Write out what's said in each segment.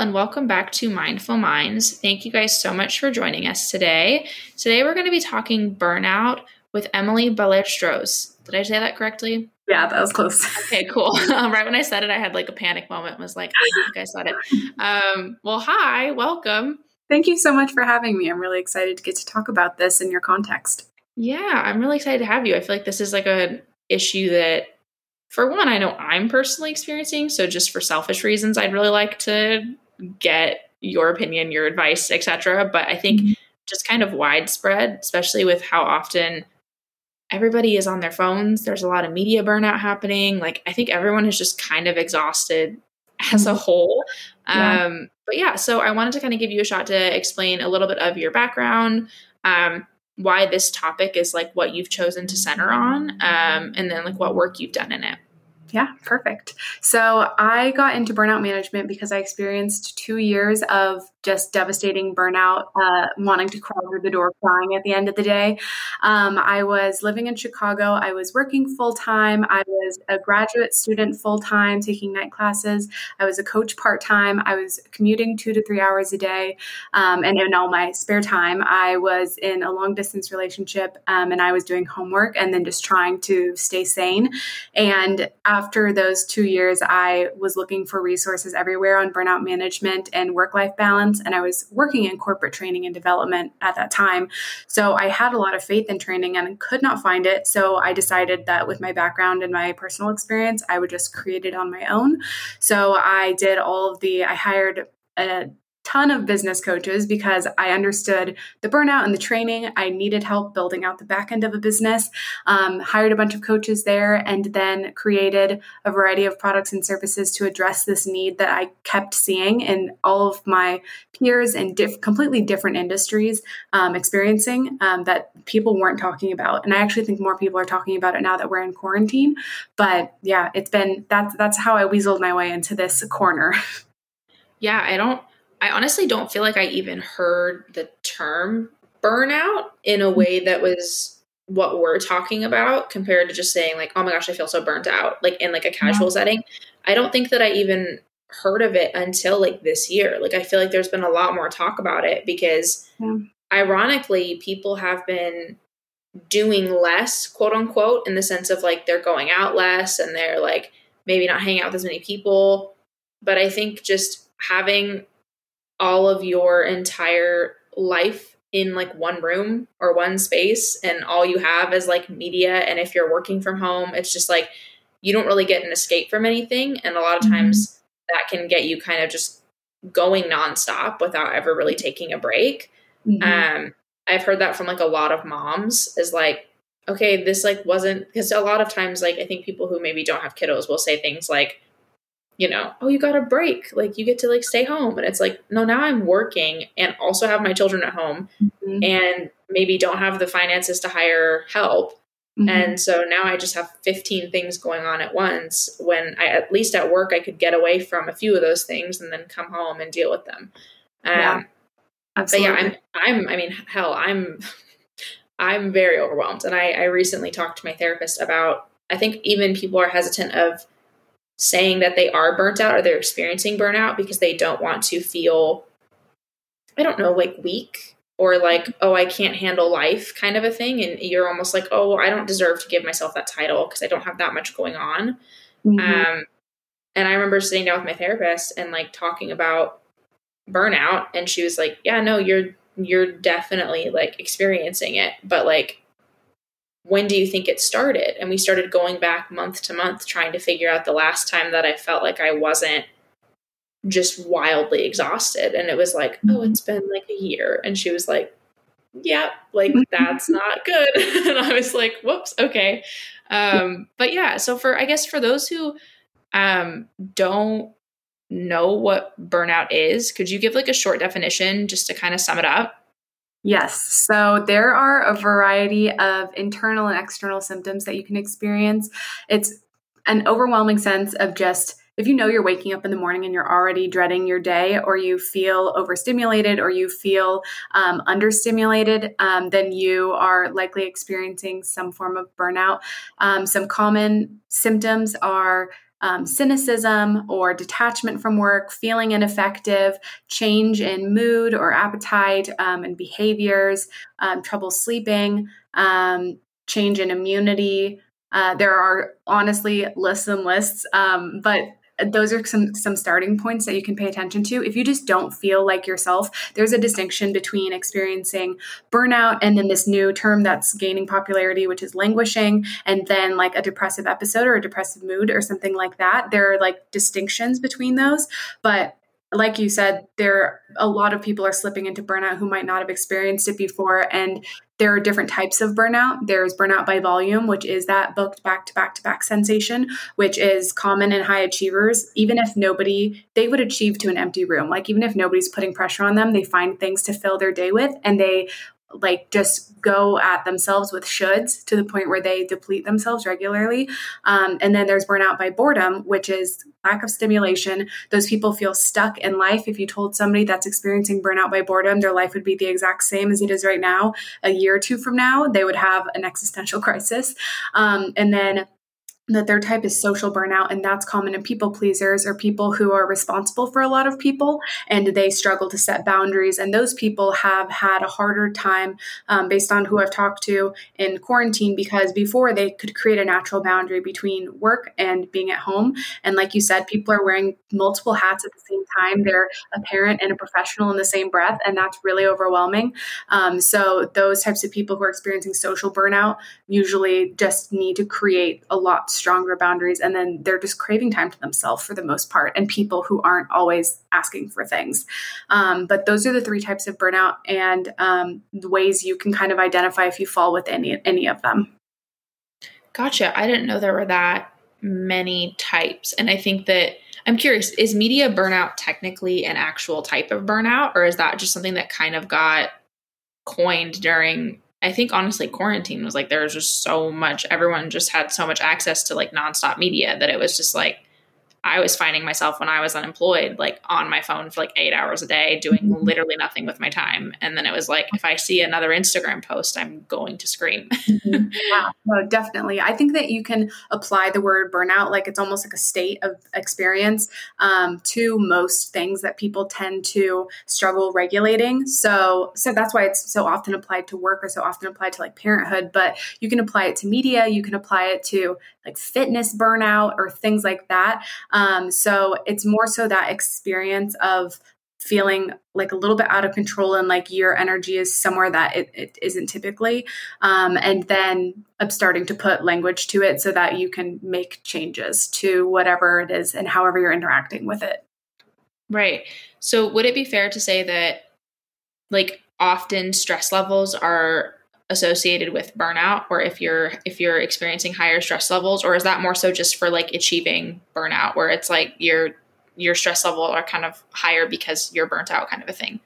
and welcome back to Mindful Minds. Thank you guys so much for joining us today. Today, we're going to be talking burnout with Emily Ballesteros. Did I say that correctly? Yeah, that was close. Okay, cool. right when I said it, I had like a panic moment. Was like, I think I said it. Um, well, hi, welcome. Thank you so much for having me. I'm really excited to get to talk about this in your context. Yeah, I'm really excited to have you. I feel like this is like an issue that for one, I know I'm personally experiencing. So just for selfish reasons, I'd really like to get your opinion, your advice, etc. But I think mm-hmm. just kind of widespread, especially with how often everybody is on their phones. There's a lot of media burnout happening. Like I think everyone is just kind of exhausted as a whole. Yeah. Um, but yeah, so I wanted to kind of give you a shot to explain a little bit of your background, um, why this topic is like what you've chosen to center on um, and then like what work you've done in it yeah, perfect. So I got into burnout management because I experienced two years of just devastating burnout, uh, wanting to crawl through the door crying at the end of the day. Um, I was living in Chicago. I was working full time. I was a graduate student full time, taking night classes. I was a coach part time. I was commuting two to three hours a day. Um, and in all my spare time, I was in a long distance relationship um, and I was doing homework and then just trying to stay sane. And after those two years, I was looking for resources everywhere on burnout management and work life balance and I was working in corporate training and development at that time. So I had a lot of faith in training and could not find it. So I decided that with my background and my personal experience, I would just create it on my own. So I did all of the, I hired a ton of business coaches because I understood the burnout and the training. I needed help building out the back end of a business. Um, hired a bunch of coaches there and then created a variety of products and services to address this need that I kept seeing in all of my peers in diff- completely different industries um, experiencing um, that people weren't talking about. And I actually think more people are talking about it now that we're in quarantine. But yeah, it's been that's that's how I weaseled my way into this corner. Yeah, I don't I honestly don't feel like I even heard the term burnout in a way that was what we're talking about compared to just saying like oh my gosh i feel so burnt out like in like a casual yeah. setting i don't think that i even heard of it until like this year like i feel like there's been a lot more talk about it because yeah. ironically people have been doing less quote unquote in the sense of like they're going out less and they're like maybe not hanging out with as many people but i think just having all of your entire life in like one room or one space and all you have is like media and if you're working from home it's just like you don't really get an escape from anything and a lot of mm-hmm. times that can get you kind of just going nonstop without ever really taking a break mm-hmm. um i've heard that from like a lot of moms is like okay this like wasn't because a lot of times like i think people who maybe don't have kiddos will say things like you know, oh, you got a break. Like you get to like stay home. And it's like, no, now I'm working and also have my children at home mm-hmm. and maybe don't have the finances to hire help. Mm-hmm. And so now I just have 15 things going on at once when I, at least at work, I could get away from a few of those things and then come home and deal with them. Um, yeah, absolutely. But yeah, I'm, I'm, I mean, hell, I'm, I'm very overwhelmed. And I, I recently talked to my therapist about, I think even people are hesitant of saying that they are burnt out or they're experiencing burnout because they don't want to feel, I don't know, like weak or like, oh, I can't handle life kind of a thing. And you're almost like, oh, well, I don't deserve to give myself that title because I don't have that much going on. Mm-hmm. Um, and I remember sitting down with my therapist and like talking about burnout. And she was like, yeah, no, you're, you're definitely like experiencing it, but like when do you think it started? And we started going back month to month trying to figure out the last time that I felt like I wasn't just wildly exhausted. And it was like, oh, mm-hmm. it's been like a year. And she was like, yeah, like that's not good. and I was like, whoops, okay. Um, but yeah, so for, I guess for those who um, don't know what burnout is, could you give like a short definition just to kind of sum it up? Yes. So there are a variety of internal and external symptoms that you can experience. It's an overwhelming sense of just if you know you're waking up in the morning and you're already dreading your day, or you feel overstimulated, or you feel um, understimulated, um, then you are likely experiencing some form of burnout. Um, some common symptoms are um, cynicism or detachment from work, feeling ineffective, change in mood or appetite um, and behaviors, um, trouble sleeping, um, change in immunity. Uh, there are honestly lists and lists, um, but those are some some starting points that you can pay attention to. If you just don't feel like yourself there's a distinction between experiencing burnout and then this new term that's gaining popularity which is languishing and then like a depressive episode or a depressive mood or something like that. There are like distinctions between those but like you said, there a lot of people are slipping into burnout who might not have experienced it before, and there are different types of burnout. There's burnout by volume, which is that booked back to back to back sensation, which is common in high achievers. Even if nobody, they would achieve to an empty room. Like even if nobody's putting pressure on them, they find things to fill their day with, and they like just go at themselves with shoulds to the point where they deplete themselves regularly. Um, and then there's burnout by boredom, which is lack of stimulation. Those people feel stuck in life. If you told somebody that's experiencing burnout by boredom, their life would be the exact same as it is right now, a year or two from now, they would have an existential crisis. Um, and then the their type is social burnout, and that's common in people pleasers or people who are responsible for a lot of people and they struggle to set boundaries. And those people have had a harder time, um, based on who I've talked to in quarantine, because before they could create a natural boundary between work and being at home. And like you said, people are wearing multiple hats at the same time. They're a parent and a professional in the same breath, and that's really overwhelming. Um, so, those types of people who are experiencing social burnout usually just need to create a lot stronger boundaries and then they're just craving time to themselves for the most part and people who aren't always asking for things. Um, but those are the three types of burnout and um, the ways you can kind of identify if you fall with any any of them. Gotcha. I didn't know there were that many types and i think that i'm curious is media burnout technically an actual type of burnout or is that just something that kind of got coined during I think honestly, quarantine was like there was just so much. Everyone just had so much access to like nonstop media that it was just like I was finding myself when I was unemployed, like on my phone for like eight hours a day, doing mm-hmm. literally nothing with my time. And then it was like, if I see another Instagram post, I'm going to scream. mm-hmm. Yeah, no, definitely. I think that you can apply the word burnout, like it's almost like a state of experience, um, to most things that people tend to struggle regulating. So, so that's why it's so often applied to work or so often applied to like parenthood. But you can apply it to media. You can apply it to like fitness burnout or things like that. Um, so it's more so that experience of feeling like a little bit out of control and like your energy is somewhere that it, it isn't typically. Um, and then i'm starting to put language to it so that you can make changes to whatever it is and however you're interacting with it. Right. So would it be fair to say that like often stress levels are associated with burnout or if you're if you're experiencing higher stress levels or is that more so just for like achieving burnout where it's like your your stress level are kind of higher because you're burnt out kind of a thing?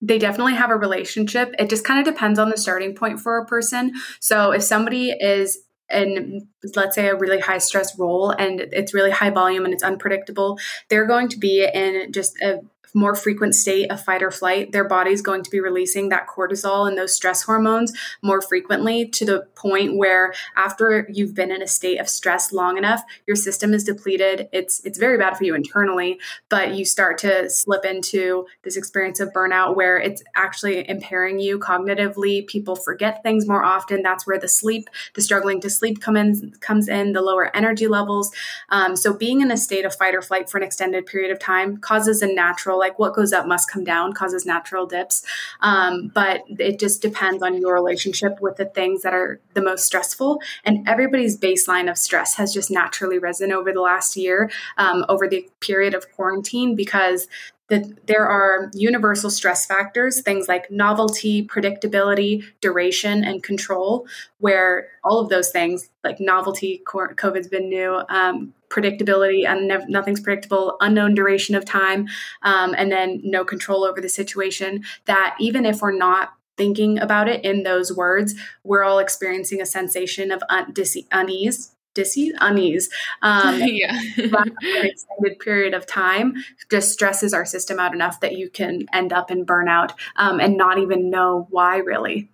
They definitely have a relationship. It just kind of depends on the starting point for a person. So if somebody is in let's say a really high stress role and it's really high volume and it's unpredictable they're going to be in just a more frequent state of fight or flight, their body's going to be releasing that cortisol and those stress hormones more frequently to the point where after you've been in a state of stress long enough, your system is depleted. It's it's very bad for you internally, but you start to slip into this experience of burnout where it's actually impairing you cognitively. People forget things more often. That's where the sleep, the struggling to sleep come in, comes in, the lower energy levels. Um, so being in a state of fight or flight for an extended period of time causes a natural like what goes up must come down causes natural dips. Um, but it just depends on your relationship with the things that are the most stressful. And everybody's baseline of stress has just naturally risen over the last year um, over the period of quarantine because that there are universal stress factors, things like novelty, predictability, duration, and control, where all of those things, like novelty, COVID's been new, um, predictability, and nothing's predictable, unknown duration of time, um, and then no control over the situation, that even if we're not thinking about it in those words, we're all experiencing a sensation of un- dis- unease disease, unease, um, yeah. an extended period of time just stresses our system out enough that you can end up in burnout um, and not even know why really.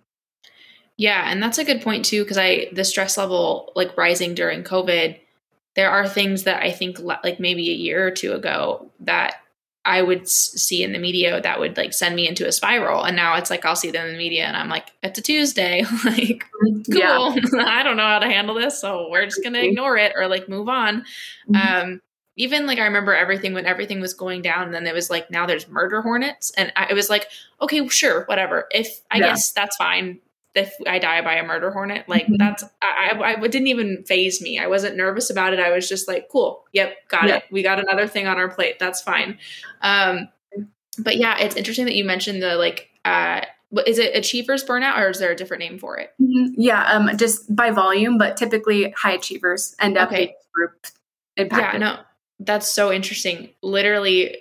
Yeah, and that's a good point too because I the stress level like rising during COVID there are things that I think like maybe a year or two ago that I would see in the media that would like send me into a spiral. And now it's like I'll see them in the media and I'm like, it's a Tuesday. like, cool. Yeah. I don't know how to handle this. So we're just going to ignore it or like move on. Mm-hmm. Um, even like I remember everything when everything was going down, and then it was like now there's murder hornets, and I, it was like okay, sure, whatever. If I yeah. guess that's fine, if I die by a murder hornet. Like mm-hmm. that's I, I, I didn't even faze me. I wasn't nervous about it. I was just like, cool, yep, got yep. it. We got another thing on our plate. That's fine. Um, but yeah, it's interesting that you mentioned the like. Uh, is it achievers burnout or is there a different name for it? Mm-hmm. Yeah, um, just by volume, but typically high achievers end up okay. group impacted. Yeah, no, that's so interesting. Literally,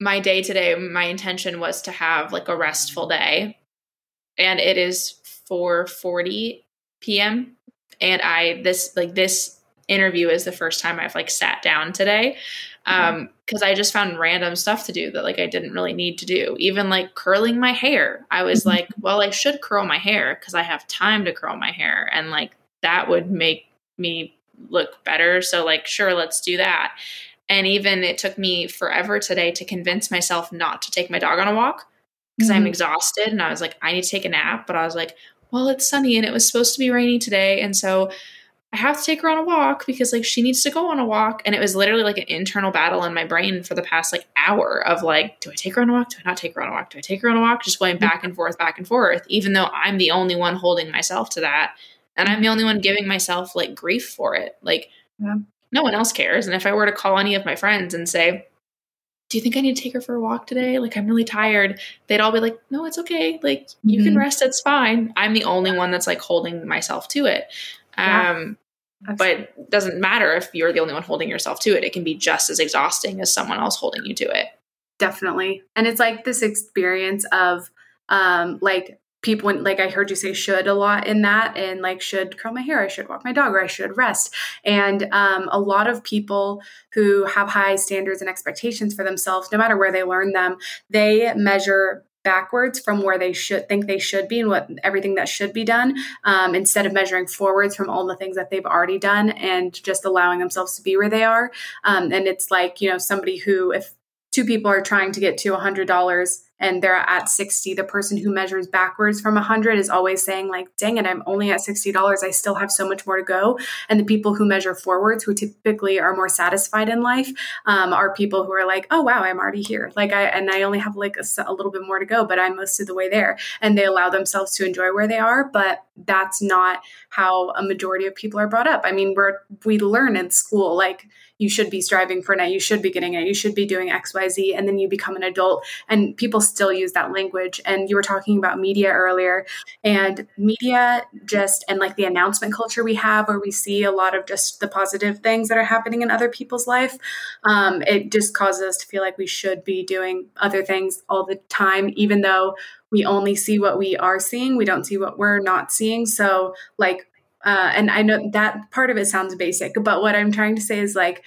my day today, my intention was to have like a restful day, and it is 4:40 p.m. and I this like this interview is the first time I've like sat down today um because I just found random stuff to do that like I didn't really need to do. Even like curling my hair. I was mm-hmm. like, well, I should curl my hair cuz I have time to curl my hair and like that would make me look better. So like sure, let's do that. And even it took me forever today to convince myself not to take my dog on a walk because mm-hmm. I'm exhausted and I was like, I need to take a nap. But I was like, well, it's sunny and it was supposed to be rainy today. And so I have to take her on a walk because like she needs to go on a walk. And it was literally like an internal battle in my brain for the past like hour of like, do I take her on a walk? Do I not take her on a walk? Do I take her on a walk? Just going back and forth, back and forth, even though I'm the only one holding myself to that. And I'm the only one giving myself like grief for it. Like, yeah. no one else cares. And if I were to call any of my friends and say, do you think I need to take her for a walk today? Like, I'm really tired. They'd all be like, no, it's okay. Like, mm-hmm. you can mm-hmm. rest. It's fine. I'm the only one that's like holding myself to it. Yeah. Um, but it doesn't matter if you're the only one holding yourself to it. It can be just as exhausting as someone else holding you to it. Definitely. And it's like this experience of um, like people like i heard you say should a lot in that and like should curl my hair i should walk my dog or i should rest. And um, a lot of people who have high standards and expectations for themselves no matter where they learn them they measure backwards from where they should think they should be and what everything that should be done um, instead of measuring forwards from all the things that they've already done and just allowing themselves to be where they are. Um, and it's like you know somebody who if two people are trying to get to a $100 and they're at 60 the person who measures backwards from 100 is always saying like dang it i'm only at $60 i still have so much more to go. And the people who measure forwards who typically are more satisfied in life um, are people who are like oh wow i'm already here. Like i and i only have like a, a little bit more to go but i'm most of the way there. And they allow themselves to enjoy where they are but that's not how a majority of people are brought up. I mean we're we learn in school like you should be striving for an you should be getting it, you should be doing XYZ. And then you become an adult and people still use that language. And you were talking about media earlier and media just, and like the announcement culture we have where we see a lot of just the positive things that are happening in other people's life. Um, it just causes us to feel like we should be doing other things all the time, even though we only see what we are seeing. We don't see what we're not seeing. So, like, uh, and I know that part of it sounds basic, but what I'm trying to say is like,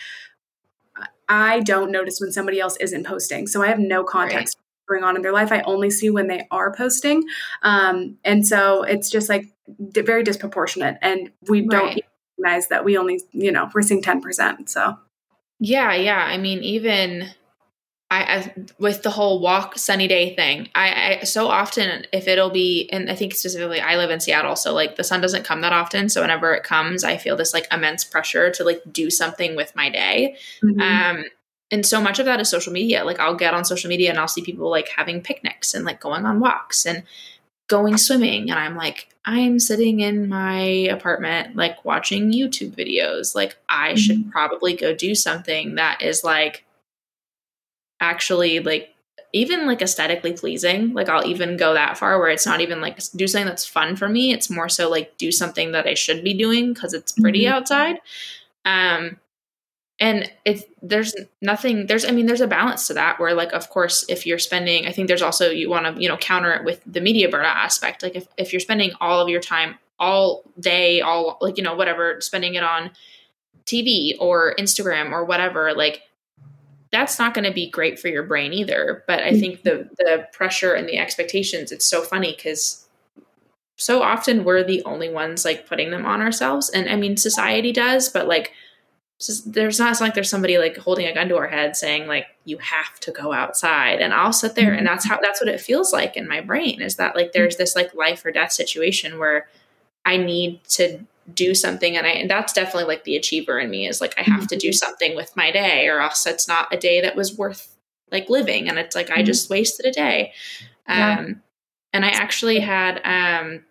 I don't notice when somebody else isn't posting. So I have no context right. going on in their life. I only see when they are posting. Um, and so it's just like very disproportionate. And we right. don't recognize that we only, you know, we're seeing 10%. So. Yeah, yeah. I mean, even I, I, with the whole walk sunny day thing I, I, so often if it'll be and i think specifically i live in seattle so like the sun doesn't come that often. So whenever it comes i feel this like immense pressure to like do something with my day. Mm-hmm. um and so much of that is social media. Like i'll get on social media and i'll see people like having picnics and like going on walks and going swimming. And i'm like i'm sitting in my apartment like watching youtube videos. Like i mm-hmm. should probably go do something that is like actually like even like aesthetically pleasing. Like I'll even go that far where it's not even like do something that's fun for me. It's more so like do something that I should be doing because it's pretty mm-hmm. outside. Um and if there's nothing there's I mean there's a balance to that where like of course if you're spending I think there's also you want to you know counter it with the media burnout aspect. Like if if you're spending all of your time all day all like you know whatever spending it on TV or Instagram or whatever like that's not going to be great for your brain either. But I think the mm-hmm. the pressure and the expectations, it's so funny because so often we're the only ones like putting them on ourselves. And I mean, society does, but like there's not like there's somebody like holding a gun to our head saying like you have to go outside and i'll sit there and mm-hmm. that's how that's what it feels like in my brain is that like mm-hmm. there's this like life or death situation where i need to do something. And i and that's definitely like the achiever in me is like i have to do something with my day or else it's not a day that was worth like living. And it's like i just wasted a day. Yeah. um and i actually had um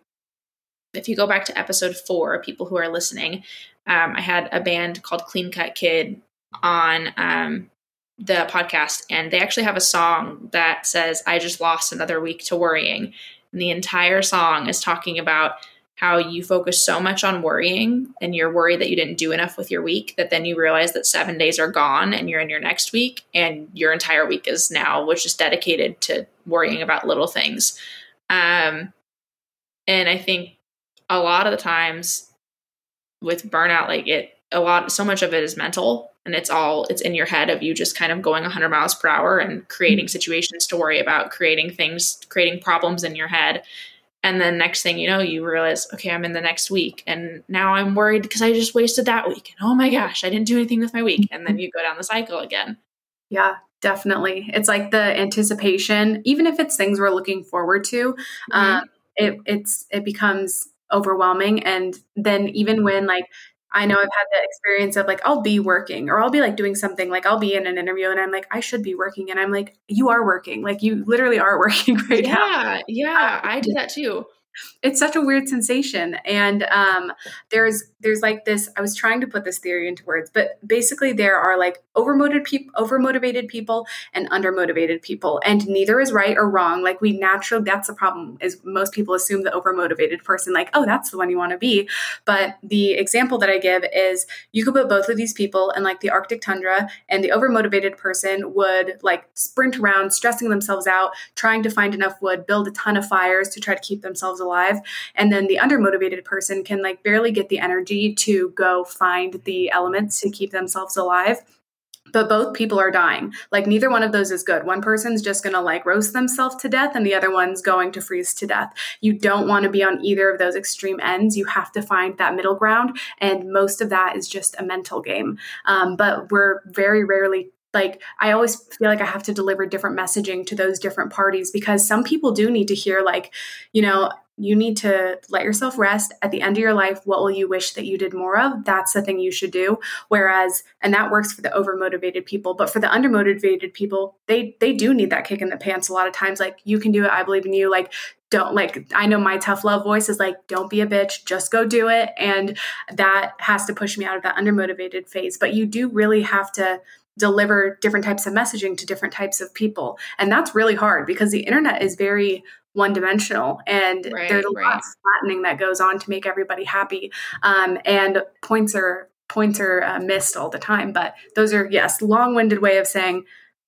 if you go back to episode four people who are listening um, I had a band called Clean Cut Kid on um, the podcast, and they actually have a song that says, I just lost another week to worrying. And the entire song is talking about how you focus so much on worrying and you're worried that you didn't do enough with your week that then you realize that seven days are gone and you're in your next week and your entire week is now which is dedicated to worrying about little things. Um, and i think a lot of the times with burnout like it a lot so much of it is mental and it's all it's in your head of you just kind of going 100 miles per hour and creating situations to worry about creating things creating problems in your head and then next thing you know you realize okay i'm in the next week. And now i'm worried because i just wasted that week. And oh my gosh i didn't do anything with my week. And then you go down the cycle again. Yeah, definitely. It's like the anticipation, even if it's things we're looking forward to, um, it it's it becomes overwhelming. And then even when like I know I've had the experience of like I'll be working or I'll be like doing something like I'll be in an interview and I'm like I should be working and I'm like you are working. Like you literally are working right now. yeah yeah um, i do that too it's such a weird sensation and um, there's there's like this i was trying to put this theory into words but basically there are like overmotivated people overmotivated people and undermotivated people and neither is right or wrong. Like we naturally that's the problem is most people assume the overmotivated person like oh that's the one you want to be. But the example that i give is you could put both of these people in like the arctic tundra and the overmotivated person would like sprint around stressing themselves out trying to find enough wood build a ton of fires to try to keep themselves alive and then the undermotivated person can like barely get the energy to go find the elements to keep themselves alive. But both people are dying. Like neither one of those is good. One person's just going to like roast themselves to death and the other one's going to freeze to death. You don't want to be on either of those extreme ends. You have to find that middle ground and most of that is just a mental game. Um, but we're very rarely like i always feel like i have to deliver different messaging to those different parties because some people do need to hear like you know you need to let yourself rest. At the end of your life what will you wish that you did more of? That's the thing you should do. Whereas and that works for the overmotivated people but for the undermotivated people they they do need that kick in the pants a lot of times. Like you can do it. I believe in you. Like don't like i know my tough love voice is like don't be a bitch. Just go do it. And that has to push me out of that undermotivated phase. But you do really have to deliver different types of messaging to different types of people and that's really hard because the internet is very one dimensional and Right, there's a right. lot of flattening that goes on to make everybody happy um, and points are points are uh, missed all the time but those are yes long-winded way of saying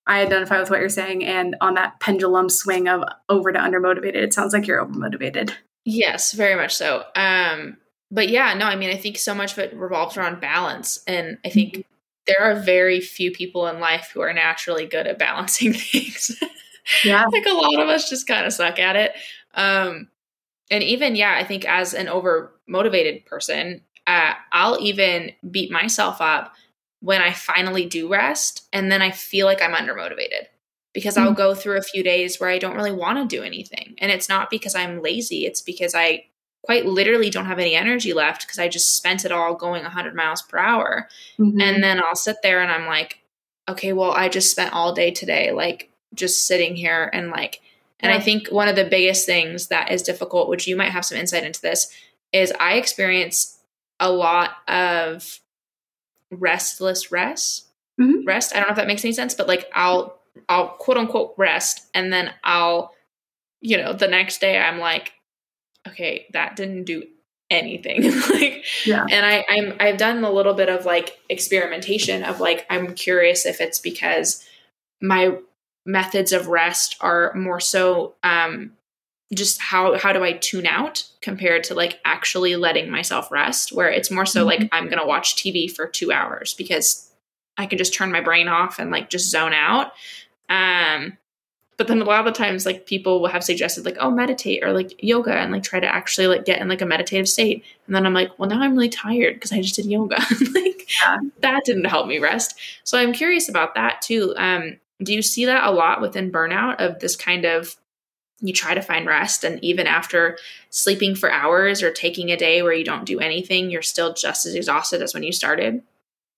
i identify with what you're saying and on that pendulum swing of over to undermotivated it sounds like you're overmotivated Yes, very much so. Um, but yeah, no, I mean, I think so much of it revolves around balance, and I think there are very few people in life who are naturally good at balancing things. yeah like a lot of us just kind of suck at it. Um, and even yeah, I think as an over motivated person, uh, I'll even beat myself up when I finally do rest, and then I feel like I'm undermotivated because I'll go through a few days where I don't really want to do anything, and it's not because I'm lazy; it's because I quite literally don't have any energy left because I just spent it all going 100 miles per hour. Mhm. And then I'll sit there and I'm like, okay, well, I just spent all day today, like just sitting here and like, and I think one of the biggest things that is difficult, which you might have some insight into this, is I experience a lot of restless rest. Mhm. Rest. I don't know if that makes any sense, but like I'll I'll quote unquote rest and then I'll, you know, the next day I'm like, okay, that didn't do anything. like yeah and I, I'm I've done a little bit of like experimentation of like I'm curious if it's because my methods of rest are more so um just how how do I tune out compared to like actually letting myself rest where it's more so like I'm gonna watch TV for two hours because I can just turn my brain off and like just zone out. Um but then a lot of the times like people will have suggested like oh meditate or like yoga and like try to actually like get in like a meditative state. And then i'm like well now i'm really tired because i just did yoga. Like yeah. that didn't help me rest. So i'm curious about that too. Um do you see that a lot within burnout of this kind of you try to find rest and even after sleeping for hours or taking a day where you don't do anything you're still just as exhausted as when you started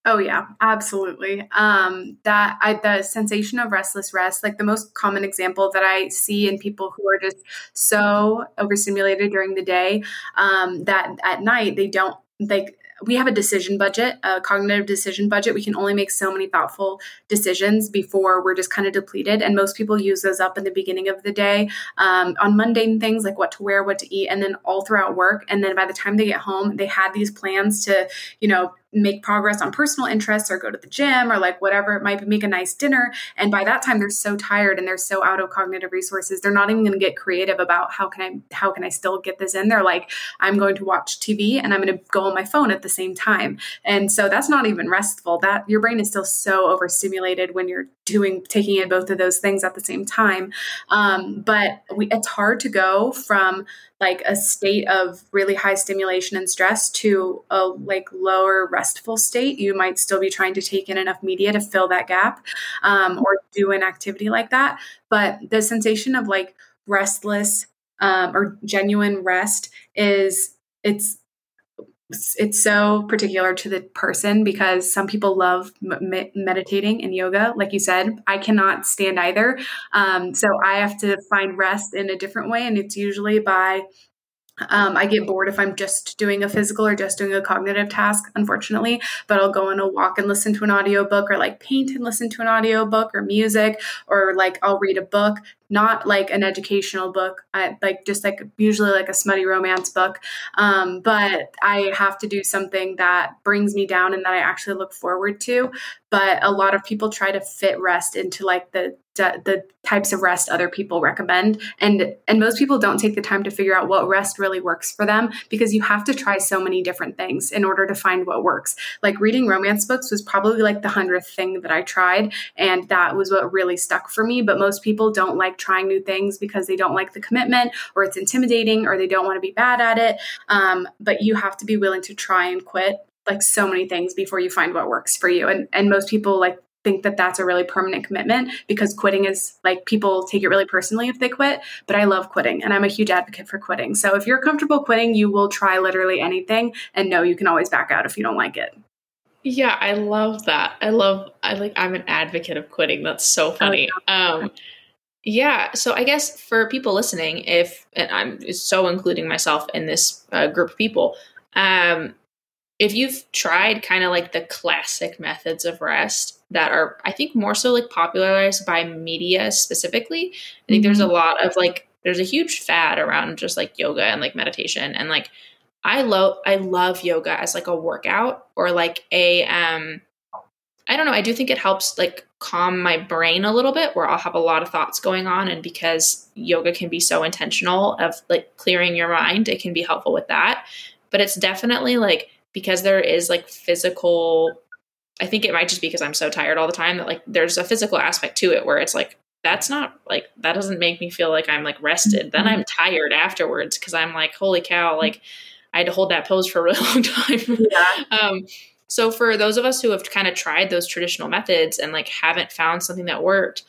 Oh yeah, absolutely. Um, that I, the sensation of restless rest, like the most common example that I see in people who are just so overstimulated during the day, um, that at night they don't like we have a decision budget, a cognitive decision budget. We can only make so many thoughtful decisions before we're just kind of depleted. And most people use those up in the beginning of the day um, on mundane things like what to wear, what to eat, and then all throughout work. And then by the time they get home, they had these plans to, you know, make progress on personal interests or go to the gym or like whatever it might be, make a nice dinner. And by that time, they're so tired and they're so out of cognitive resources. They're not even going to get creative about how can I how can I still get this in. They're like, I'm going to watch TV and I'm going to go on my phone at the same time. And so that's not even restful. That your brain is still so overstimulated when you're doing taking in both of those things at the same time. Um, but we, it's hard to go from like a state of really high stimulation and stress to a like lower restful state you might still be trying to take in enough media to fill that gap um, or do an activity like that. But the sensation of like restless um, or genuine rest is it's it's so particular to the person because some people love me- meditating and yoga. Like you said i cannot stand either. Um, so i have to find rest in a different way. And it's usually by um, I get bored if I'm just doing a physical or just doing a cognitive task, unfortunately, but I'll go on a walk and listen to an audiobook or like paint and listen to an audiobook or music or like I'll read a book not like an educational book, I, like just like usually like a smutty romance book. Um, but I have to do something that brings me down and that I actually look forward to. But a lot of people try to fit rest into like the the types of rest other people recommend and and most people don't take the time to figure out what rest really works for them because you have to try so many different things in order to find what works like reading romance books was probably like the hundredth thing that i tried and that was what really stuck for me but most people don't like trying new things because they don't like the commitment or it's intimidating or they don't want to be bad at it. Um, but you have to be willing to try and quit like so many things before you find what works for you. And and most people like think that that's a really permanent commitment because quitting is like people take it really personally if they quit but i love quitting and i'm a huge advocate for quitting so if you're comfortable quitting you will try literally anything and know you can always back out if you don't like it yeah i love that i love i like i'm an advocate of quitting that's so funny oh, yeah. um yeah. So I guess for people listening, if, and I'm so including myself in this uh, group of people, um, if you've tried kind of like the classic methods of rest that are, I think, more so like popularized by media specifically, I think mm-hmm. there's a mm-hmm. lot of like, there's a huge fad around just like yoga and like meditation and like I love I love yoga as like a workout or like a um I don't know. I do think it helps like calm my brain a little bit where I'll have a lot of thoughts going on. And because yoga can be so intentional of like clearing your mind, it can be helpful with that. But it's definitely like because there is like physical, I think it might just be because I'm so tired all the time that like there's a physical aspect to it where it's like, that's not like, that doesn't make me feel like I'm like rested. Then I'm tired afterwards because I'm like, holy cow, like I had to hold that pose for a really long time. Yeah. um, so for those of us who have kind of tried those traditional methods and like haven't found something that worked,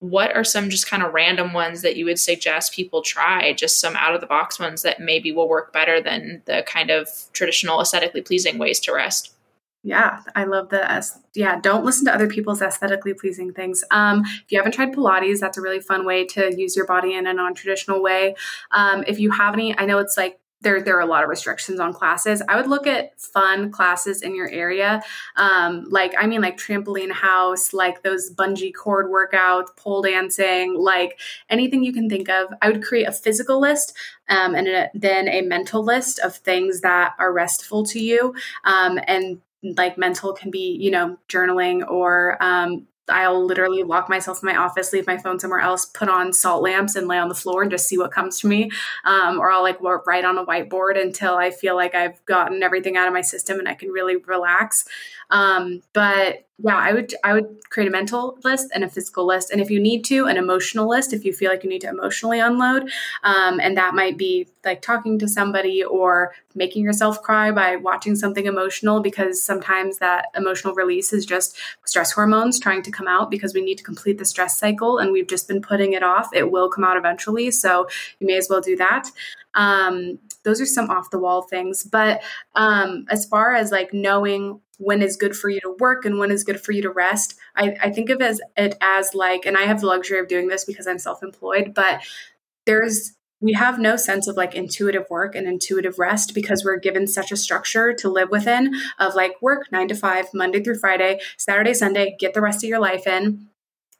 what are some just kind of random ones that you would suggest people try? Just some out of the box ones that maybe will work better than the kind of traditional aesthetically pleasing ways to rest. Yeah, I love the yeah. Don't listen to other people's aesthetically pleasing things. Um, if you haven't tried Pilates, that's a really fun way to use your body in a non-traditional way. Um, if you have any, I know it's like there there are a lot of restrictions on classes. I would look at fun classes in your area, um, like I mean, like trampoline house, like those bungee cord workouts, pole dancing, like anything you can think of. I would create a physical list um, and a, then a mental list of things that are restful to you, um, and like mental can be you know journaling or um, I'll literally lock myself in my office, leave my phone somewhere else, put on salt lamps, and lay on the floor and just see what comes to me. Um, or I'll like write on a whiteboard until I feel like I've gotten everything out of my system and I can really relax. Um, but yeah, I would I would create a mental list and a physical list, and if you need to, an emotional list. If you feel like you need to emotionally unload, um, and that might be like talking to somebody or making yourself cry by watching something emotional, because sometimes that emotional release is just stress hormones trying to come out because we need to complete the stress cycle, and we've just been putting it off. It will come out eventually, so you may as well do that. Um, those are some off the wall things, but um, as far as like knowing when is good for you to work and when is good for you to rest. I, I think of as, it as like, and I have the luxury of doing this because I'm self employed, but there's we have no sense of like intuitive work and intuitive rest because we're given such a structure to live within of like work nine to five, Monday through Friday, Saturday, Sunday, get the rest of your life in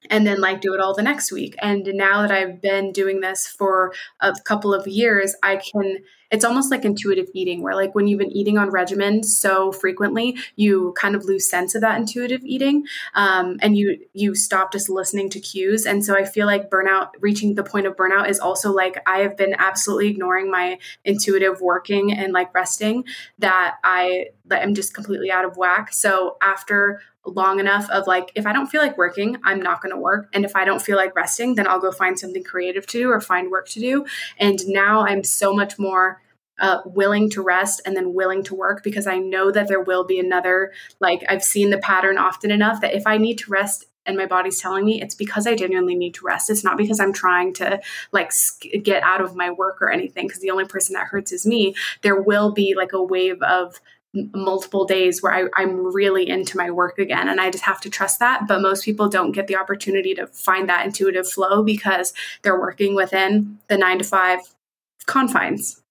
and then like do it all the next week. And now that I've been doing this for a couple of years, I can it's almost like intuitive eating where like when you've been eating on regimen so frequently you kind of lose sense of that intuitive eating um, and you you stop just listening to cues. And so i feel like burnout reaching the point of burnout is also like i have been absolutely ignoring my intuitive working and like resting that i that i'm just completely out of whack. So after long enough of like if i don't feel like working i'm not going to work. And if i don't feel like resting then i'll go find something creative to do or find work to do. And now i'm so much more uh, willing to rest and then willing to work because i know that there will be another like i've seen the pattern often enough that if i need to rest and my body's telling me it's because i genuinely need to rest. It's not because i'm trying to like get out of my work or anything because the only person that hurts is me. There will be like a wave of multiple days where I, I'm really into my work again. And I just have to trust that. But most people don't get the opportunity to find that intuitive flow because they're working within the nine to five confines.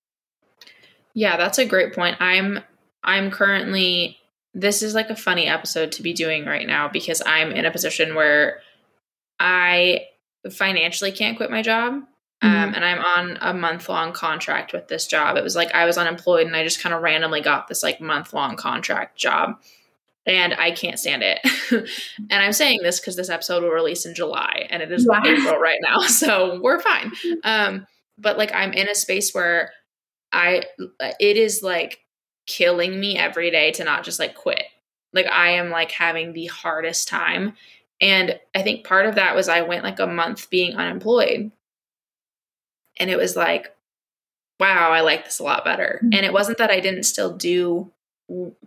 Yeah, that's a great point. I'm I'm currently this is like a funny episode to be doing right now because I'm in a position where I financially can't quit my job um, mm-hmm. and I'm on a month long contract with this job. It was like I was unemployed and I just kind of randomly got this like month long contract job. And I can't stand it. and I'm saying this because this episode will release in July and it is yeah. April right now. So we're fine. Um, but like I'm in a space where I, it is like killing me every day to not just like quit. Like I am like having the hardest time. And I think part of that was I went like a month being unemployed and it was like, wow, I like this a lot better. Mm-hmm. And it wasn't that I didn't still do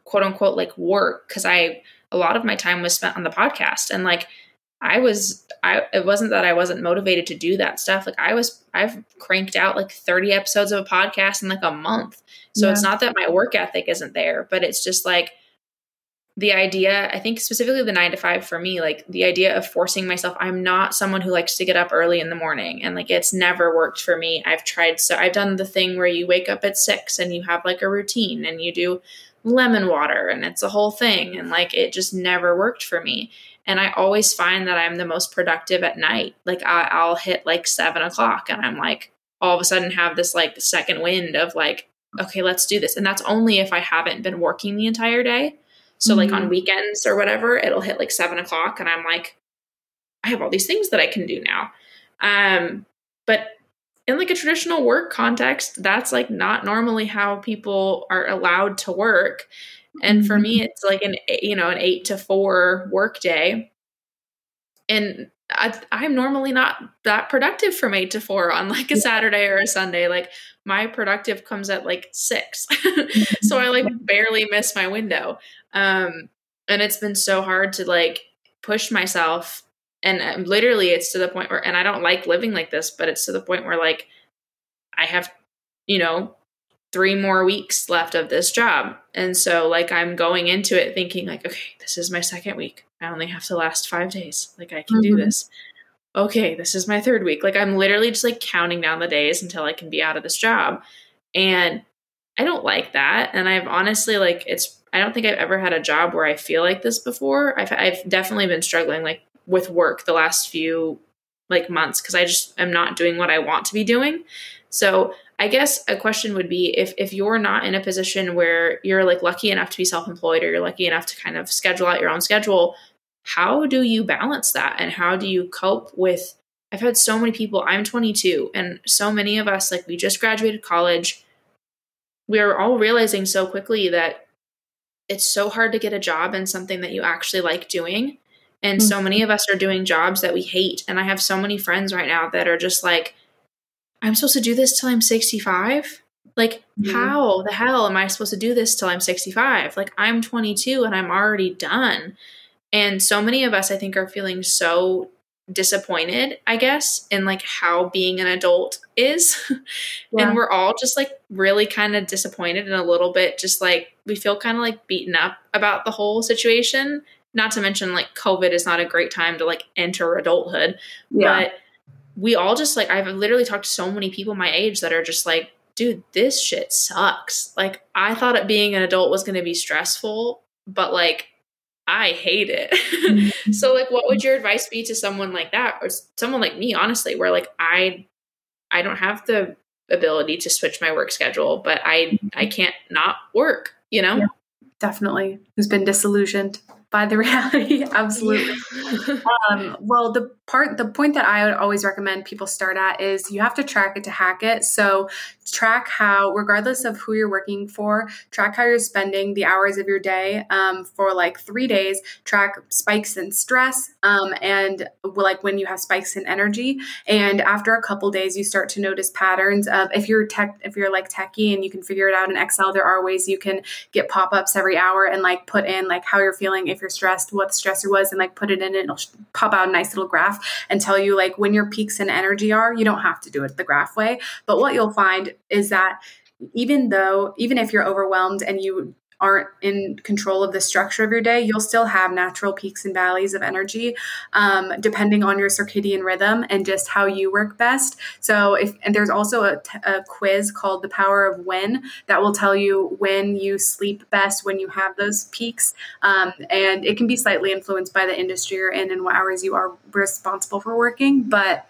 quote unquote like work because I, a lot of my time was spent on the podcast and like, I was I it wasn't that I wasn't motivated to do that stuff. Like I was I've cranked out like 30 episodes of a podcast in like a month. So yeah. it's not that my work ethic isn't there, but it's just like the idea, I think specifically the nine to five for me, like the idea of forcing myself, I'm not someone who likes to get up early in the morning. And like it's never worked for me. I've tried, so I've done the thing where you wake up at six and you have like a routine and you do lemon water and it's a whole thing. And like it just never worked for me. And I always find that I'm the most productive at night. Like I, will hit like seven o'clock and I'm like, all of a sudden have this like second wind of like, okay, let's do this. And that's only if I haven't been working the entire day so mm-hmm. like on mm-hmm. weekends or whatever, it'll hit like seven o'clock and I'm like, I have all these things that I can do now. Um, but in like a traditional work context, that's like not normally how people are allowed to work. And for me, mm-hmm. it's like an you know an eight to four work day, and I, am normally not that productive from eight to four on like a Saturday or a Sunday. Like my productive comes at like six, so I like barely miss my window. Um, and it's been so hard to like push myself. And um, literally, it's to the point where, and I don't like living like this, but it's to the point where like I have, you know, three more weeks left of this job. And so, like, I'm going into it thinking, like, okay, this is my second week. I only have to last five days. Like, I can mm-hmm. do this. Okay, this is my third week. Like, I'm literally just like counting down the days until I can be out of this job. And I don't like that. And I've honestly, like, it's I don't think I've ever had a job where I feel like this before. I've I've definitely been struggling like with work the last few like months because I just am not doing what I want to be doing. So I guess a question would be if if you're not in a position where you're like lucky enough to be self-employed or you're lucky enough to kind of schedule out your own schedule, how do you balance that and how do you cope with I've had so many people, I'm 22 and so many of us like we just graduated college. We're all realizing so quickly that it's so hard to get a job in something that you actually like doing. And mm-hmm. so many of us are doing jobs that we hate. And I have so many friends right now that are just like, I'm supposed to do this till I'm 65. Like, mm-hmm. how the hell am I supposed to do this till I'm 65? Like, I'm 22 and I'm already done. And so many of us, I think, are feeling so disappointed, I guess, in like how being an adult is. Yeah. and we're all just like really kind of disappointed and a little bit just like we feel kind of like beaten up about the whole situation. Not to mention like COVID is not a great time to like enter adulthood. Yeah. But we all just like I've literally talked to so many people my age that are just like, dude, this shit sucks. Like I thought it being an adult was gonna be stressful, but like I hate it. Mm-hmm. so like what would your advice be to someone like that or someone like me honestly where like I I don't have the ability to switch my work schedule, but I I mm-hmm. can't not work, you know? Yeah, definitely. Who's been disillusioned by the reality. Absolutely. Um, well, the part, the point that I would always recommend people start at is you have to track it to hack it. So track how, regardless of who you're working for, track how you're spending the hours of your day um, for like three days. Track spikes in stress um, and like when you have spikes in energy. And after a couple days, you start to notice patterns of if you're tech, if you're like techie and you can figure it out in Excel, there are ways you can get pop ups every hour and like put in like how you're feeling if you're stressed, what the stressor was, and like put it in it. It'll pop out a nice little graph and tell you like when your peaks in energy are. You don't have to do it the graph way, but what you'll find is that even though even if you're overwhelmed and you aren't in control of the structure of your day, you'll still have natural peaks and valleys of energy, um, depending on your circadian rhythm and just how you work best. So, if and there's also a, quiz called the Power of When that will tell you when you sleep best when you have those peaks, um, and it can be slightly influenced by the industry you're in and what hours you are responsible for working, but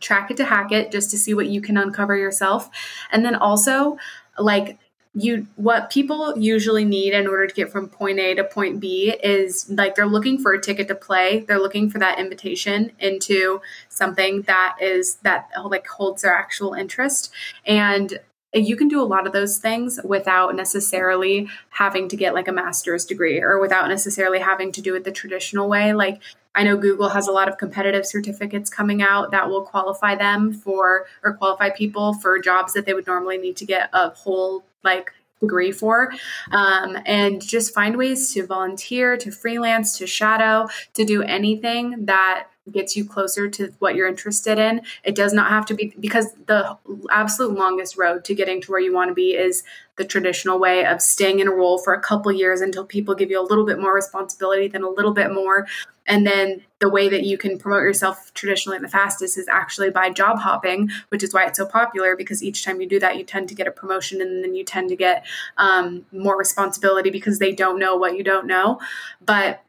track it to hack it just to see what you can uncover yourself and then also like you what people usually need in order to get from point A to point B is like they're looking for a ticket to play. They're looking for that invitation into something that is that like holds their actual interest. And you can do a lot of those things without necessarily having to get like a master's degree or without necessarily having to do it the traditional way. Like I know Google has a lot of competitive certificates coming out that will qualify them for or qualify people for jobs that they would normally need to get a whole like degree for. Um, and just find ways to volunteer to freelance to shadow to do anything that gets you closer to what you're interested in. It does not have to be because the absolute longest road to getting to where you want to be is the traditional way of staying in a role for a couple years until people give you a little bit more responsibility, then a little bit more. And then the way that you can promote yourself traditionally the fastest is actually by job hopping, which is why it's so popular because each time you do that, you tend to get a promotion and then you tend to get um, more responsibility because they don't know what you don't know. But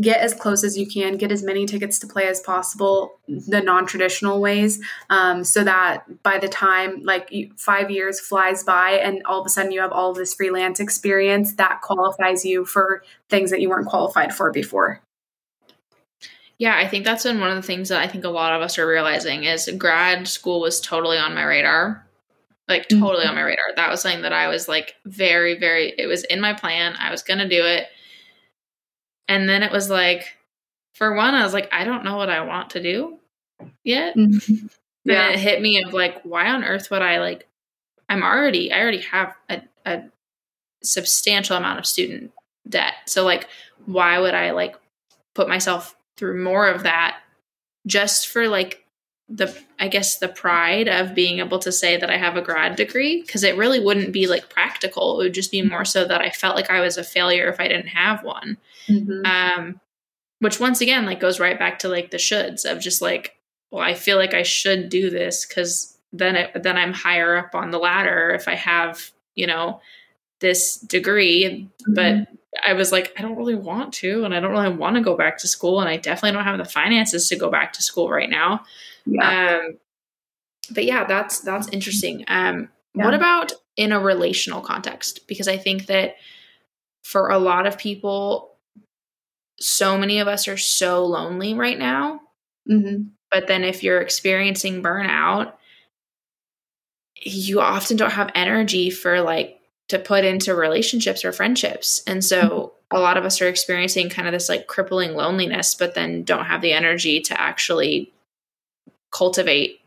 get as close as you can, get as many tickets to play as possible, the non traditional ways, um, so that by the time like five years flies by and all of a sudden you have all of this freelance experience that qualifies you for things that you weren't qualified for before. Yeah, I think that's been one of the things that I think a lot of us are realizing is grad school was totally on my radar. Like totally mm-hmm. on my radar. That was something that I was like very, very it was in my plan. I was gonna do it and then it was like, for one, I was like, I don't know what I want to do yet. Mm-hmm. Yeah. it hit me of like, why on earth would I like, I'm already, I already have a, a substantial amount of student debt. So like, why would I like put myself through more of that just for like the I guess the pride of being able to say that I have a grad degree because it really wouldn't be like practical. It would just be more so that I felt like I was a failure if I didn't have one. Mm-hmm. Um, which once again like goes right back to like the shoulds of just like, well, I feel like I should do this because then it then I'm higher up on the ladder if I have you know this degree, mm-hmm. but I was like, I don't really want to, and I don't really want to go back to school, and I definitely don't have the finances to go back to school right now. Yeah. Um, but yeah, that's that's interesting. Um, yeah. What about in a relational context? Because I think that for a lot of people, so many of us are so lonely right now. Mm-hmm. But then if you're experiencing burnout, you often don't have energy for like to put into relationships or friendships. And so a lot of us are experiencing kind of this like crippling loneliness, but then don't have the energy to actually cultivate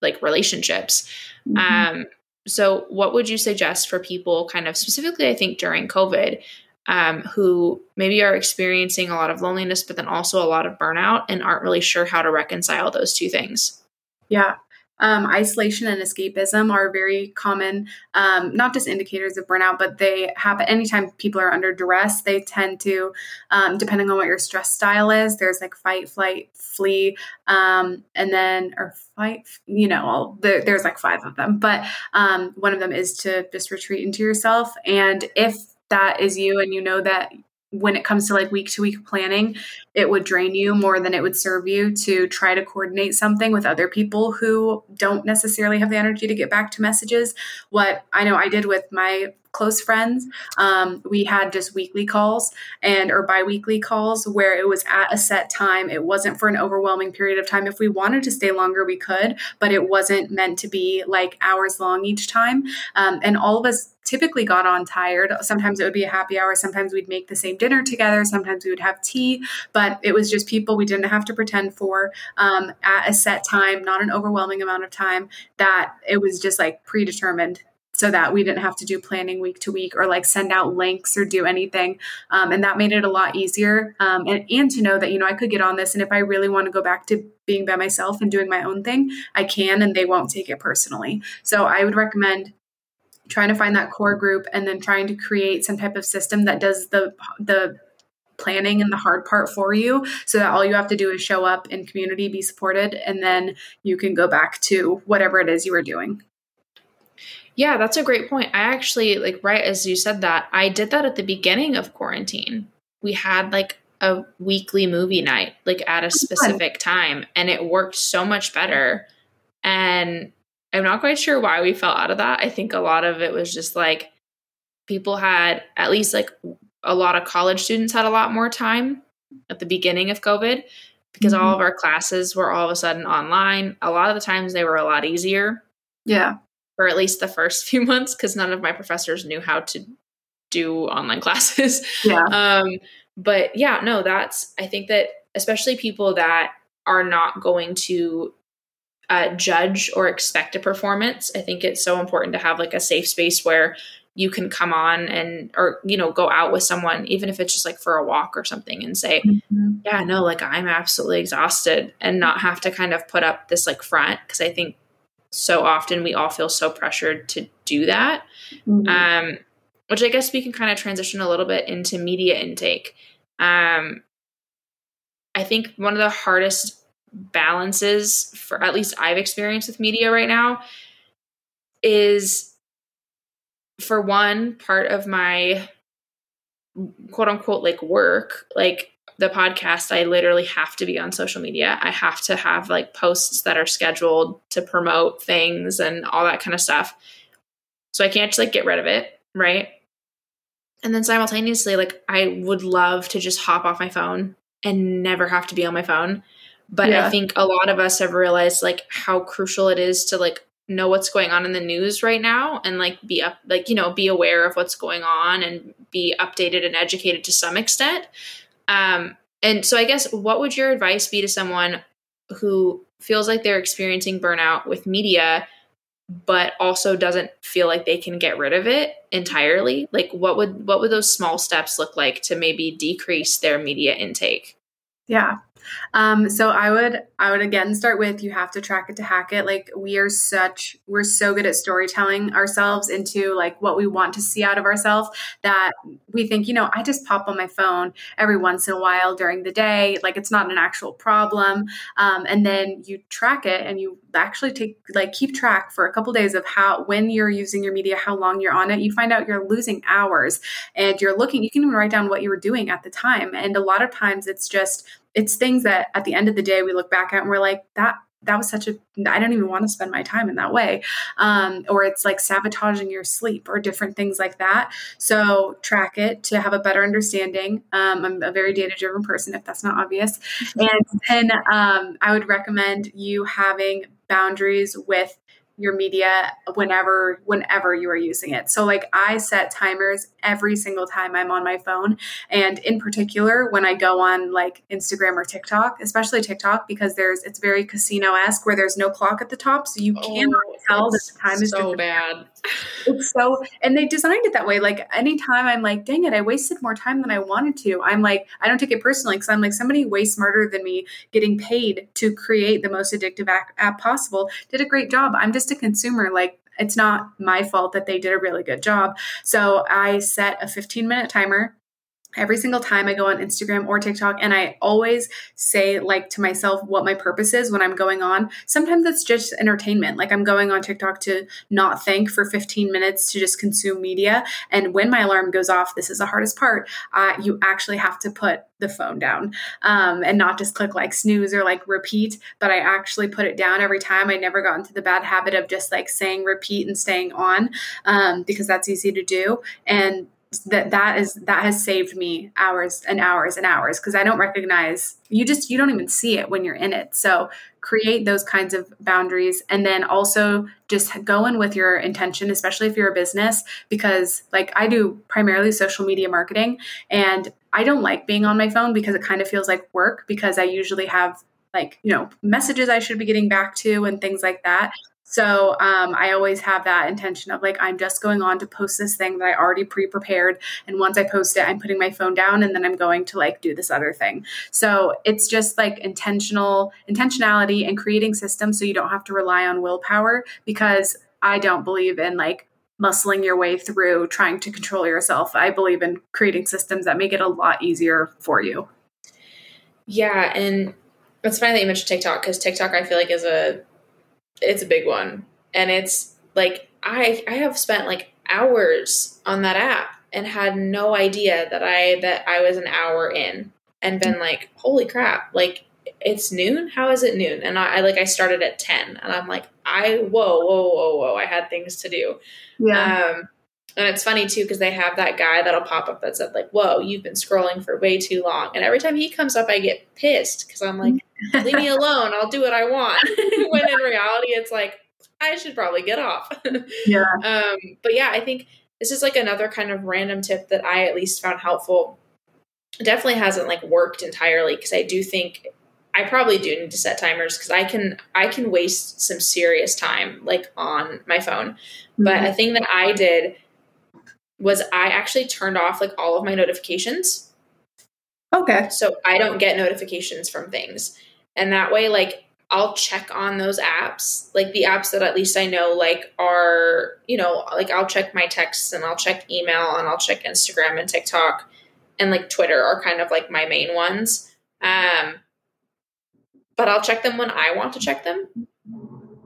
like relationships. Mm-hmm. Um, so, what would you suggest for people, kind of specifically, I think during COVID, um, who maybe are experiencing a lot of loneliness, but then also a lot of burnout and aren't really sure how to reconcile those two things? Yeah. Um, isolation and escapism are very common, um, not just indicators of burnout, but they happen anytime people are under duress. They tend to, um, depending on what your stress style is, there's like fight, flight, flee, um, and then, or fight, you know, all, the, there's like five of them, but um, one of them is to just retreat into yourself. And if that is you and you know that when it comes to like week to week planning, it would drain you more than it would serve you to try to coordinate something with other people who don't necessarily have the energy to get back to messages. What I know I did with my close friends. Um, we had just weekly calls and or biweekly calls where it was at a set time. It wasn't for an overwhelming period of time. If we wanted to stay longer, we could, but it wasn't meant to be like hours long each time. Um, and all of us typically got on tired. Sometimes it would be a happy hour. Sometimes we'd make the same dinner together. Sometimes we would have tea, but it was just people we didn't have to pretend for um, at a set time, not an overwhelming amount of time. That it was just like predetermined so that we didn't have to do planning week to week or like send out links or do anything. Um, and that made it a lot easier. Um, and, and to know that, you know, I could get on this. And if I really want to go back to being by myself and doing my own thing, I can, and they won't take it personally. So I would recommend trying to find that core group and then trying to create some type of system that does the, the, planning and the hard part for you so that all you have to do is show up in community be supported and then you can go back to whatever it is you were doing yeah, that's a great point. I actually, like, right as you said that, I did that at the beginning of quarantine. We had like a weekly movie night, like at a oh, specific time, and it worked so much better. And I'm not quite sure why we fell out of that. I think a lot of it was just like people had, at least like a lot of college students had a lot more time at the beginning of COVID because mm-hmm. all of our classes were all of a sudden online. A lot of the times they were a lot easier. Yeah for at least the first few months because none of my professors knew how to do online classes. Yeah. Um, but yeah, no, that's, I think that especially people that are not going to uh, judge or expect a performance, I think it's so important to have like a safe space where you can come on and or you know go out with someone even if it's just like for a walk or something and say mm-hmm. yeah no like i'm absolutely exhausted and not have to kind of put up this like front because i think so often we all feel so pressured to do that. Mm-hmm. Um, which I guess we can kind of transition a little bit into media intake. Um, I think one of the hardest balances for at least I've experienced with media right now is for one part of my quote unquote like work like the podcast, I literally have to be on social media. I have to have like posts that are scheduled to promote things and all that kind of stuff. So I can't just like get rid of it, right? And then simultaneously, like I would love to just hop off my phone and never have to be on my phone. But yeah. I think a lot of us have realized like how crucial it is to like know what's going on in the news right now and like be up like you know be aware of what's going on and be updated and educated to some extent um, and so I guess what would your advice be to someone who feels like they're experiencing burnout with media, but also doesn't feel like they can get rid of it entirely? Like what would what would those small steps look like to maybe decrease their media intake? Yeah. Um, so I would I would again start with you have to track it to hack it. Like we are such we're so good at storytelling ourselves into like what we want to see out of ourselves that we think, you know, I just pop on my phone every once in a while during the day, like it's not an actual problem. Um, and then you track it and you actually take like keep track for a couple days of how when you're using your media, how long you're on it. You find out you're losing hours and you're looking, you can even write down what you were doing at the time. And a lot of times it's just it's things that at the end of the day we look back at and we're like that that was such a i don't even want to spend my time in that way. Um, or it's like sabotaging your sleep or different things like that. So track it to have a better understanding. Um, i'm a very data driven person if that's not obvious. And then um, i would recommend you having boundaries with your media whenever whenever you are using it. So like I set timers every single time I'm on my phone and in particular when I go on like Instagram or TikTok, especially TikTok because there's it's very casino-esque where there's no clock at the top so you oh, cannot oh, tell that the time is so bad. It's so and they designed it that way like anytime I'm like dang it I wasted more time than I wanted to. I'm like I don't take it personally cuz I'm like somebody way smarter than me getting paid to create the most addictive app possible did a great job. I'm just a consumer. Like, it's not my fault that they did a really good job. So I set a 15 minute timer every single time I go on Instagram or TikTok and I always say like to myself what my purpose is when I'm going on. Sometimes it's just entertainment. Like I'm going on TikTok to not think for 15 minutes to just consume media and when my alarm goes off, this is the hardest part. Uh, you actually have to put the phone down um, and not just click like snooze or like repeat, but I actually put it down every time. I never got into the bad habit of just like saying repeat and staying on um, because that's easy to do. And that that is that has saved me hours and hours and hours because I don't recognize you just you don't even see it when you're in it. So create those kinds of boundaries and then also just go in with your intention especially if you're a business because like I do primarily social media marketing and I don't like being on my phone because it kind of feels like work because I usually have like you know messages I should be getting back to and things like that. So um, I always have that intention of like, I'm just going on to post this thing that I already pre prepared. And once I post it, I'm putting my phone down and then I'm going to like do this other thing. So it's just like intentional, intentionality and creating systems so you don't have to rely on willpower because I don't believe in like muscling your way through trying to control yourself. I believe in creating systems that make it a lot easier for you. Yeah. And it's funny that you mentioned TikTok because TikTok, I feel like, is a it's a big one. And it's like I I have spent like hours on that app and had no idea that I that I was an hour in and been like, holy crap, like it's noon? How is it noon? And I, I like I started at ten and I'm like, I whoa, whoa, whoa, whoa, I had things to do. Yeah. Um and it's funny too because they have that guy that'll pop up that said like, "Whoa, you've been scrolling for way too long." And every time he comes up, I get pissed because I'm like, "Leave me alone. I'll do what I want." when in reality, it's like I should probably get off. yeah. Um, but yeah, I think this is like another kind of random tip that I at least found helpful. It definitely hasn't like worked entirely because I do think I probably do need to set timers because I can I can waste some serious time like on my phone. Mm-hmm. But a thing that I did was I actually turned off like all of my notifications. Okay. So I don't get notifications from things. And that way, like, I'll check on those apps, like the apps that at least I know, like, are, you know, like I'll check my texts and I'll check email and I'll check Instagram and TikTok and like Twitter are kind of like my main ones. Um, but I'll check them when I want to check them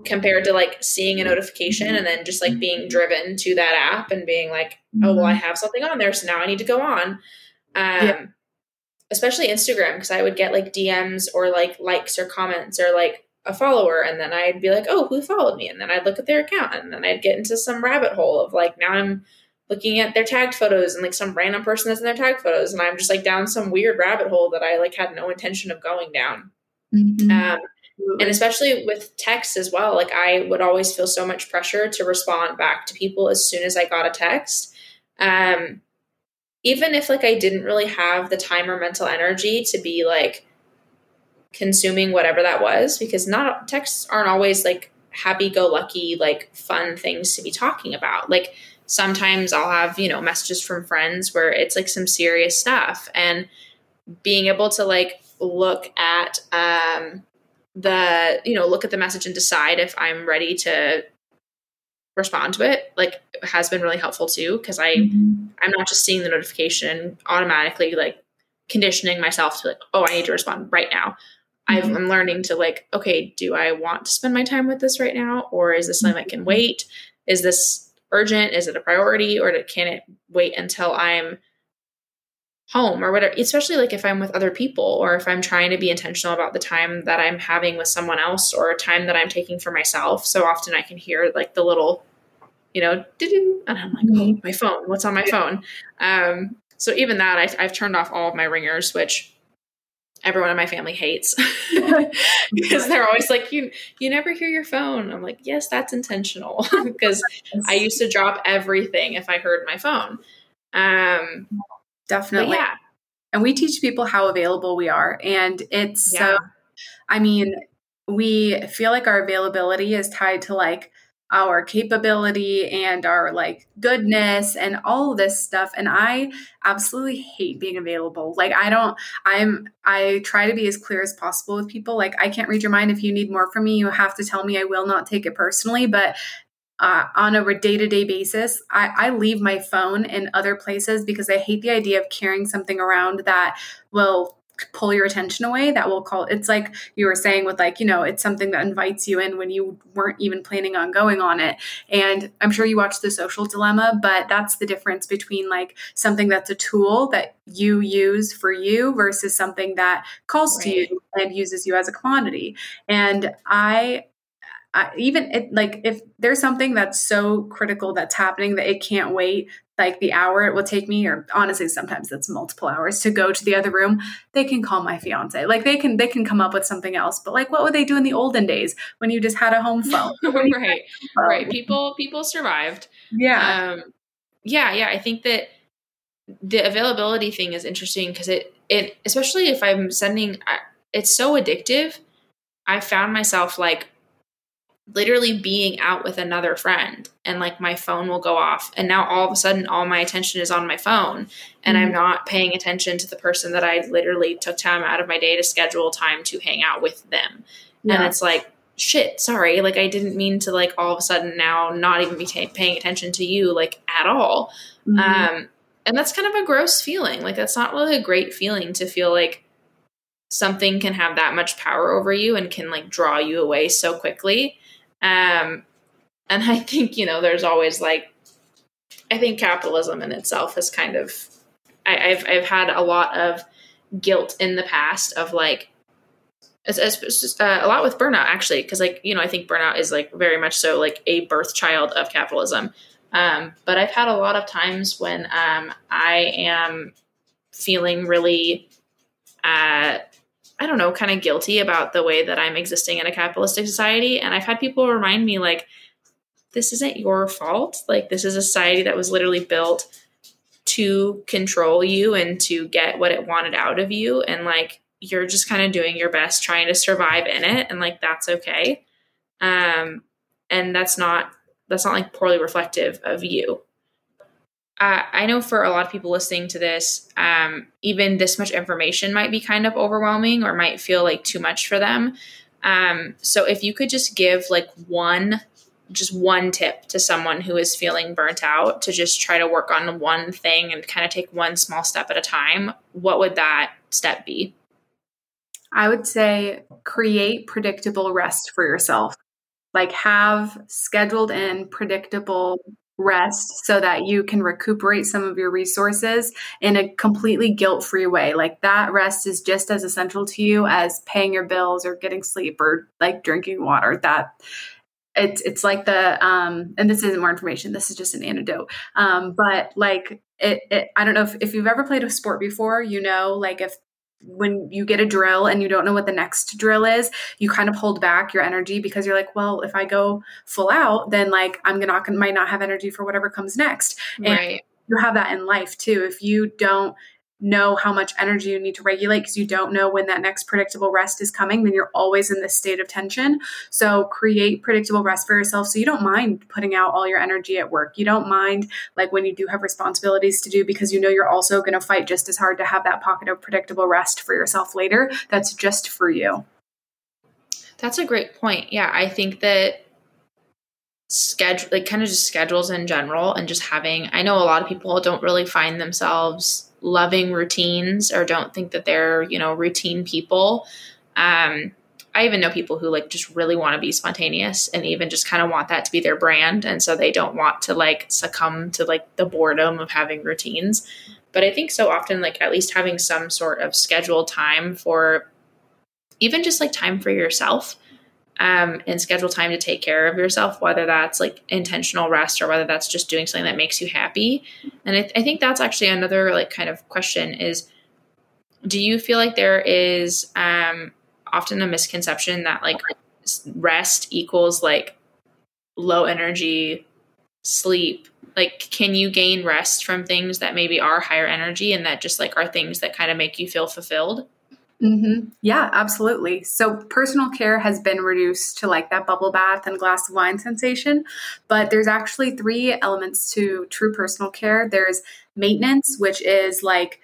compared to like seeing a notification and then just like being driven to that app and being like, oh, well, I mm-hmm. have something on there, so now I need to go on. Um, yeah. Especially Instagram, because I would get like DMs or like likes or comments or like a follower, and then I'd be like, oh, who followed me? And then I'd look at their account, and then I'd get into some rabbit hole of like, now I'm looking at their tagged photos and like some random person that's in their tagged photos, and I'm just like down some weird rabbit hole that I like had no intention of going down. Mm-hmm. Um, and especially with text as well like i would always feel so much pressure to respond back to people as soon as i got a text. Um even if like i didn't really have the time or mental energy to be like consuming whatever that was because not texts aren't always like happy go lucky like fun things to be talking about. Like sometimes i'll have you know messages from friends where it's like some serious stuff and being able to like look at um the you know look at the message and decide if i'm ready to respond to it like has been really helpful too because i mm-hmm. i'm not just seeing the notification automatically like conditioning myself to like oh i need to respond right now mm-hmm. i'm learning to like okay do i want to spend my time with this right now or is this something that can mm-hmm. wait is this urgent is it a priority or can it wait until i'm home or whatever, especially like if I'm with other people or if I'm trying to be intentional about the time that I'm having with someone else or a time that I'm taking for myself. So often I can hear like the little, you know, and I'm like, oh, mm-hmm. my phone, what's on my phone? Um, so even that, I, I've turned off all of my ringers, which everyone in my family hates because they're always like you you never hear your phone. I'm like yes that's intentional. Because i used to drop everything if i heard my phone. Um definitely. Yeah. And we teach people how available we are and it's yeah. so i mean we feel like our availability is tied to like our capability and our like goodness and all this stuff and i absolutely hate being available. Like i don't i'm i try to be as clear as possible with people. Like i can't read your mind if you need more from me. You have to tell me. I will not take it personally but uh, on a day-to-day basis I, I leave my phone in other places because i hate the idea of carrying something around that will pull your attention away that will call it's like you were saying with like you know it's something that invites you in when you weren't even planning on going on it and i'm sure you watched the social dilemma but that's the difference between like something that's a tool that you use for you versus something that calls right. to you and uses you as a commodity and i I, even it, like if there's something that's so critical that's happening that it can't wait like the hour it will take me or honestly sometimes it's multiple hours to go to the other room they can call my fiance. Like they can they can come up with something else but like what would they do in the olden days when you just had a home phone? Right. Right. People people survived. Yeah. Um, yeah yeah. I think that the availability thing is interesting because it it especially if i'm sending it's so addictive. I found myself like literally being out with another friend and like my phone will go off and now all of a sudden all my attention is on my phone and mm-hmm. i'm not paying attention to the person that i literally took time out of my day to schedule time to hang out with them yeah. and it's like shit sorry like i didn't mean to like all of a sudden now not even be t- paying attention to you like at all mm-hmm. um and that's kind of a gross feeling like that's not really a great feeling to feel like something can have that much power over you and can like draw you away so quickly um, and I think, you know, there's always like, I think capitalism in itself is kind of, I, have I've had a lot of guilt in the past of like, just, uh, a lot with burnout actually, because like, you know, I think burnout is like very much so like a birth child of capitalism. Um, but I've had a lot of times when um, I am feeling really uh, I don't know, kind of guilty about the way that I'm existing in a capitalistic society. And I've had people remind me, like, this isn't your fault. Like, this is a society that was literally built to control you and to get what it wanted out of you. And, like, you're just kind of doing your best trying to survive in it. And, like, that's okay. Um, and that's not, that's not like poorly reflective of you uh, I know for a lot of people listening to this, um, even this much information might be kind of overwhelming or might feel like too much for them. Um, so if you could just give like one, just one tip to someone who is feeling burnt out to just try to work on one thing and kind of take one small step at a time, what would that step be? I would say create predictable rest for yourself. Like have scheduled in predictable rest so that you can recuperate some of your resources in a completely guilt free way. Like that rest is just as essential to you as paying your bills or getting sleep or like drinking water. That it's it's like the um and this isn't more information this is just an antidote um but like it, it i don't know if, if you've ever played a sport before you know like if when you get a drill and you don't know what the next drill is, you kind of hold back your energy because you're like, well, if I go full out, then like I'm gonna might not have energy for whatever comes next. And right. you have that in life too. If you don't know how much energy you need to regulate because you don't know when that next predictable rest is coming, then you're always in this state of tension. So create predictable rest for yourself so you don't mind putting out all your energy at work. You don't mind like when you do have responsibilities to do because you know you're also going to fight just as hard to have that pocket of predictable rest for yourself later. That's just for you. That's a great point. Yeah, I think that schedule like kind of just schedules in general and just having I know a lot of people don't really find themselves loving routines or don't think that they're, you know, routine people. Um, I even know people who like just really want to be spontaneous and even just kind of want that to be their brand. And so they don't want to like succumb to like the boredom of having routines. But I think so often, like at least having some sort of scheduled time for even just like time for yourself um, and schedule time to take care of yourself, whether that's like intentional rest or whether that's just doing something that makes you happy. And I, th- I think that's actually another like kind of question is do you feel like there is um, often a misconception that like rest equals like low energy sleep like can you gain rest from things that maybe are higher energy and that just like are things that kind of make you feel fulfilled Mm-hmm. Yeah, absolutely. So personal care has been reduced to like that bubble bath and glass of wine sensation, but there's actually three elements to true personal care. There's maintenance, which is like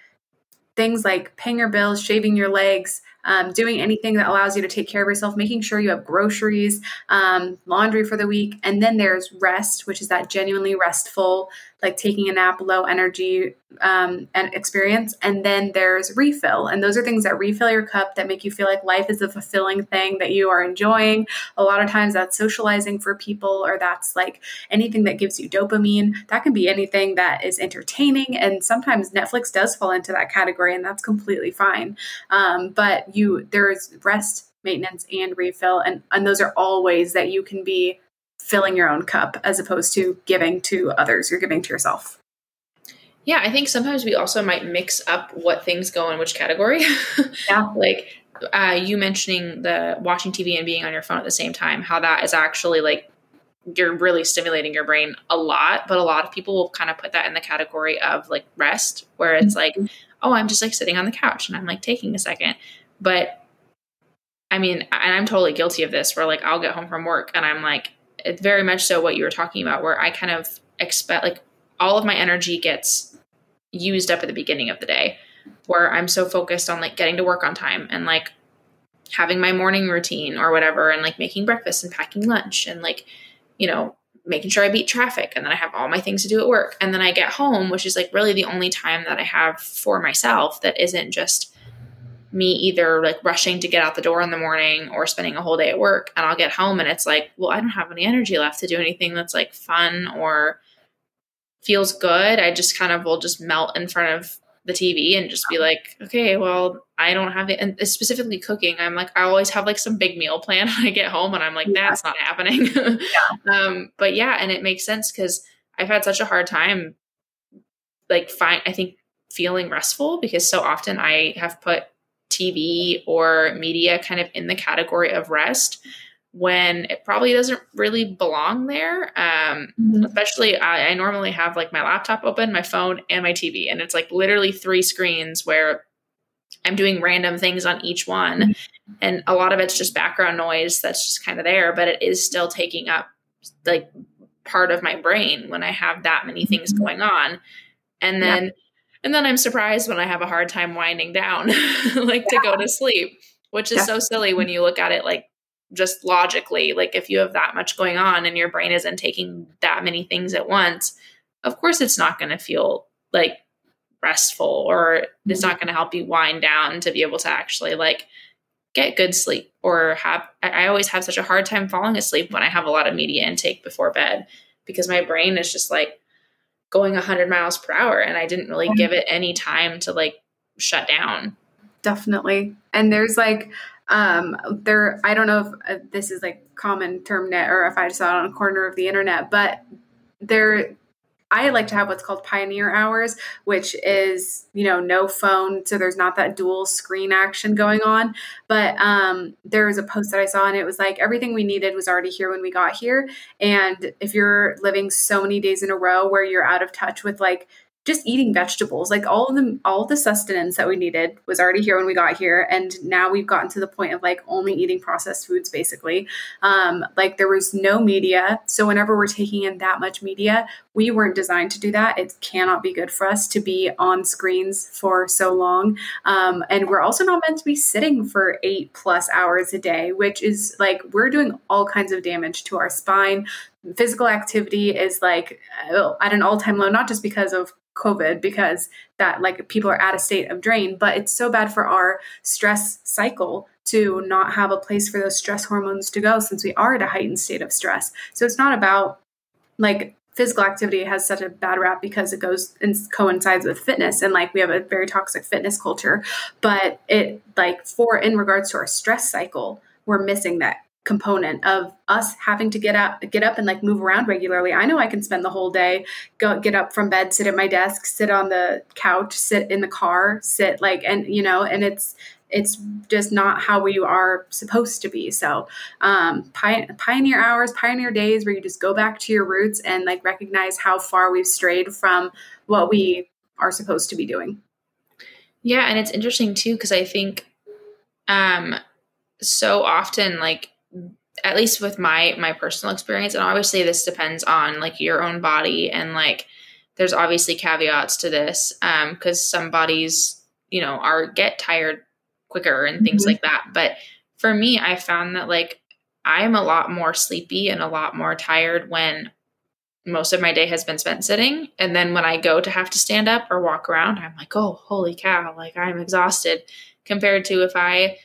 things like paying your bills, shaving your legs, um, doing anything that allows you to take care of yourself, making sure you have groceries, um, laundry for the week. And then there's rest, which is that genuinely restful, like taking a nap, low energy um, and experience. And then there's refill. And those are things that refill your cup that make you feel like life is a fulfilling thing that you are enjoying. A lot of times that's socializing for people, or that's like anything that gives you dopamine. That can be anything that is entertaining. And sometimes Netflix does fall into that category, and that's completely fine. Um, but you there's rest maintenance and refill and and those are all ways that you can be filling your own cup as opposed to giving to others. You're giving to yourself. Yeah i think sometimes we also might mix up what things go in which category. Yeah. Like uh, you mentioning the watching tv and being on your phone at the same time how that is actually like you're really stimulating your brain a lot but a lot of people will kind of put that in the category of like rest where it's like mm-hmm. oh i'm just like sitting on the couch and i'm like taking a second. But I mean, and I'm totally guilty of this where like I'll get home from work and I'm like, it's very much so what you were talking about, where I kind of expect like all of my energy gets used up at the beginning of the day, where I'm so focused on like getting to work on time and like having my morning routine or whatever, and like making breakfast and packing lunch and like, you know, making sure I beat traffic and then I have all my things to do at work. And then I get home, which is like really the only time that I have for myself that isn't just me either like rushing to get out the door in the morning or spending a whole day at work and I'll get home and it's like, well, I don't have any energy left to do anything that's like fun or feels good. I just kind of will just melt in front of the TV and just be like, okay, well, I don't have it. And specifically cooking, I'm like, I always have like some big meal plan when I get home and I'm like, yeah. that's not happening. yeah. Um, but yeah, and it makes sense because I've had such a hard time, like, find, I think feeling restful because so often I have put TV or media kind of in the category of rest when it probably doesn't really belong there. Um, mm-hmm. Especially, I, I normally have like my laptop open, my phone, and my TV, and it's like literally three screens where I'm doing random things on each one. Mm-hmm. And a lot of it's just background noise that's just kind of there, but it is still taking up like part of my brain when I have that many things mm-hmm. going on. And then and then I'm surprised when I have a hard time winding down, like yeah. to go to sleep, which is so silly when you look at it like just logically. Like if you have that much going on and your brain isn't taking that many things at once, of course it's not going to feel like restful or it's mm-hmm. not going to help you wind down to be able to actually like get good sleep or have I always have such a hard time falling asleep when I have a lot of media intake before bed because my brain is just like going 100 miles per hour and I didn't really give it any time to like shut down. Definitely. And there's like um there I don't know if uh, this is like common term net or if I saw it on a corner of the internet, but there I like to have what's called pioneer hours, which is, you know, no phone. So there's not that dual screen action going on. But um, there was a post that I saw and it was like everything we needed was already here when we got here. And if you're living so many days in a row where you're out of touch with like just eating vegetables like all of the all of the sustenance that we needed was already here when we got here. And now we've gotten to the point of like only eating processed foods basically. Um, like there was no media. So whenever we're taking in that much media we weren't designed to do that. It cannot be good for us to be on screens for so long. Um, and we're also not meant to be sitting for eight plus hours a day which is like we're doing all kinds of damage to our spine physical activity is like uh, at an all-time low not just because of covid because that like people are at a state of drain but it's so bad for our stress cycle to not have a place for those stress hormones to go since we are at a heightened state of stress. So it's not about like physical activity has such a bad rap because it goes and coincides with fitness and like we have a very toxic fitness culture but it like for in regards to our stress cycle we're missing that component of us having to get up get up and like move around regularly. I know i can spend the whole day go get up from bed sit at my desk sit on the couch sit in the car sit like and you know and it's it's just not how we are supposed to be. So um, pioneer hours pioneer days where you just go back to your roots and like recognize how far we've strayed from what we are supposed to be doing. Yeah and it's interesting too because i think um so often like at least with my my personal experience and obviously this depends on like your own body and like there's obviously caveats to this um because some bodies you know are get tired quicker and things mm-hmm. like that but for me i found that like i'm a lot more sleepy and a lot more tired when most of my day has been spent sitting and then when i go to have to stand up or walk around i'm like oh holy cow like i'm exhausted compared to if i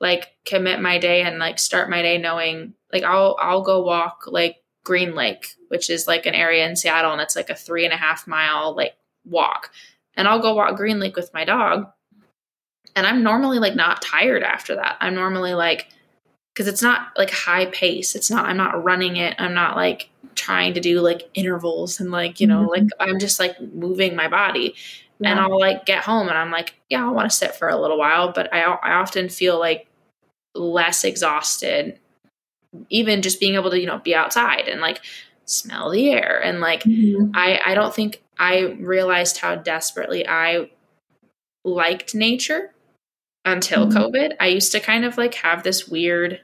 like commit my day and like start my day knowing like I'll I'll go walk like Green Lake, which is like an area in Seattle and it's like a three and a half mile like walk. And I'll go walk Green Lake with my dog. And I'm normally like not tired after that. I'm normally like because it's not like high pace. It's not I'm not running it. I'm not like trying to do like intervals and like, you know, mm-hmm. like I'm just like moving my body. Yeah. And I'll like get home and I'm like, yeah, I want to sit for a little while, but I I often feel like less exhausted even just being able to, you know, be outside and like smell the air and like mm-hmm. I I don't think I realized how desperately I liked nature until mm-hmm. COVID. I used to kind of like have this weird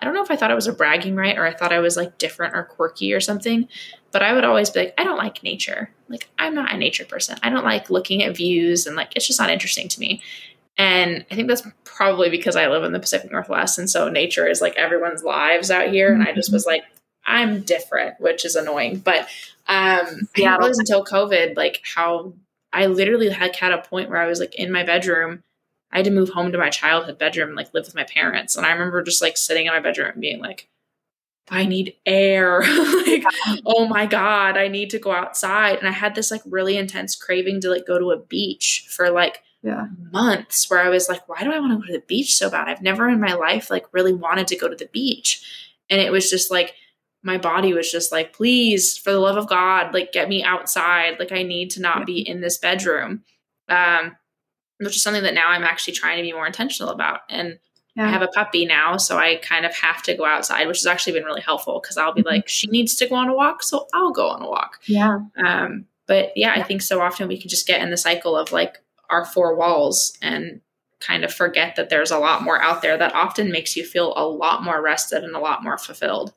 I don't know if I thought it was a bragging right or I thought I was like different or quirky or something, but I would always be like, I don't like nature. Like, I'm not a nature person. I don't like looking at views and like, it's just not interesting to me. And I think that's probably because I live in the Pacific Northwest. And so nature is like everyone's lives out here. And I just was like, I'm different, which is annoying. But um, yeah, it was until COVID, like how I literally had had a point where I was like in my bedroom. I had to move home to my childhood bedroom and like live with my parents. And I remember just like sitting in my bedroom and being like, I need air. like, oh my God, I need to go outside. And I had this like really intense craving to like go to a beach for like yeah. months where I was like, why do I want to go to the beach so bad? I've never in my life like really wanted to go to the beach. And it was just like my body was just like, please, for the love of God, like get me outside. Like I need to not yeah. be in this bedroom. Um, which is something that now I'm actually trying to be more intentional about. And yeah. I have a puppy now, so I kind of have to go outside, which has actually been really helpful because I'll be mm-hmm. like, she needs to go on a walk, so I'll go on a walk. Yeah. Um, but yeah, I think so often we can just get in the cycle of like our four walls and kind of forget that there's a lot more out there that often makes you feel a lot more rested and a lot more fulfilled.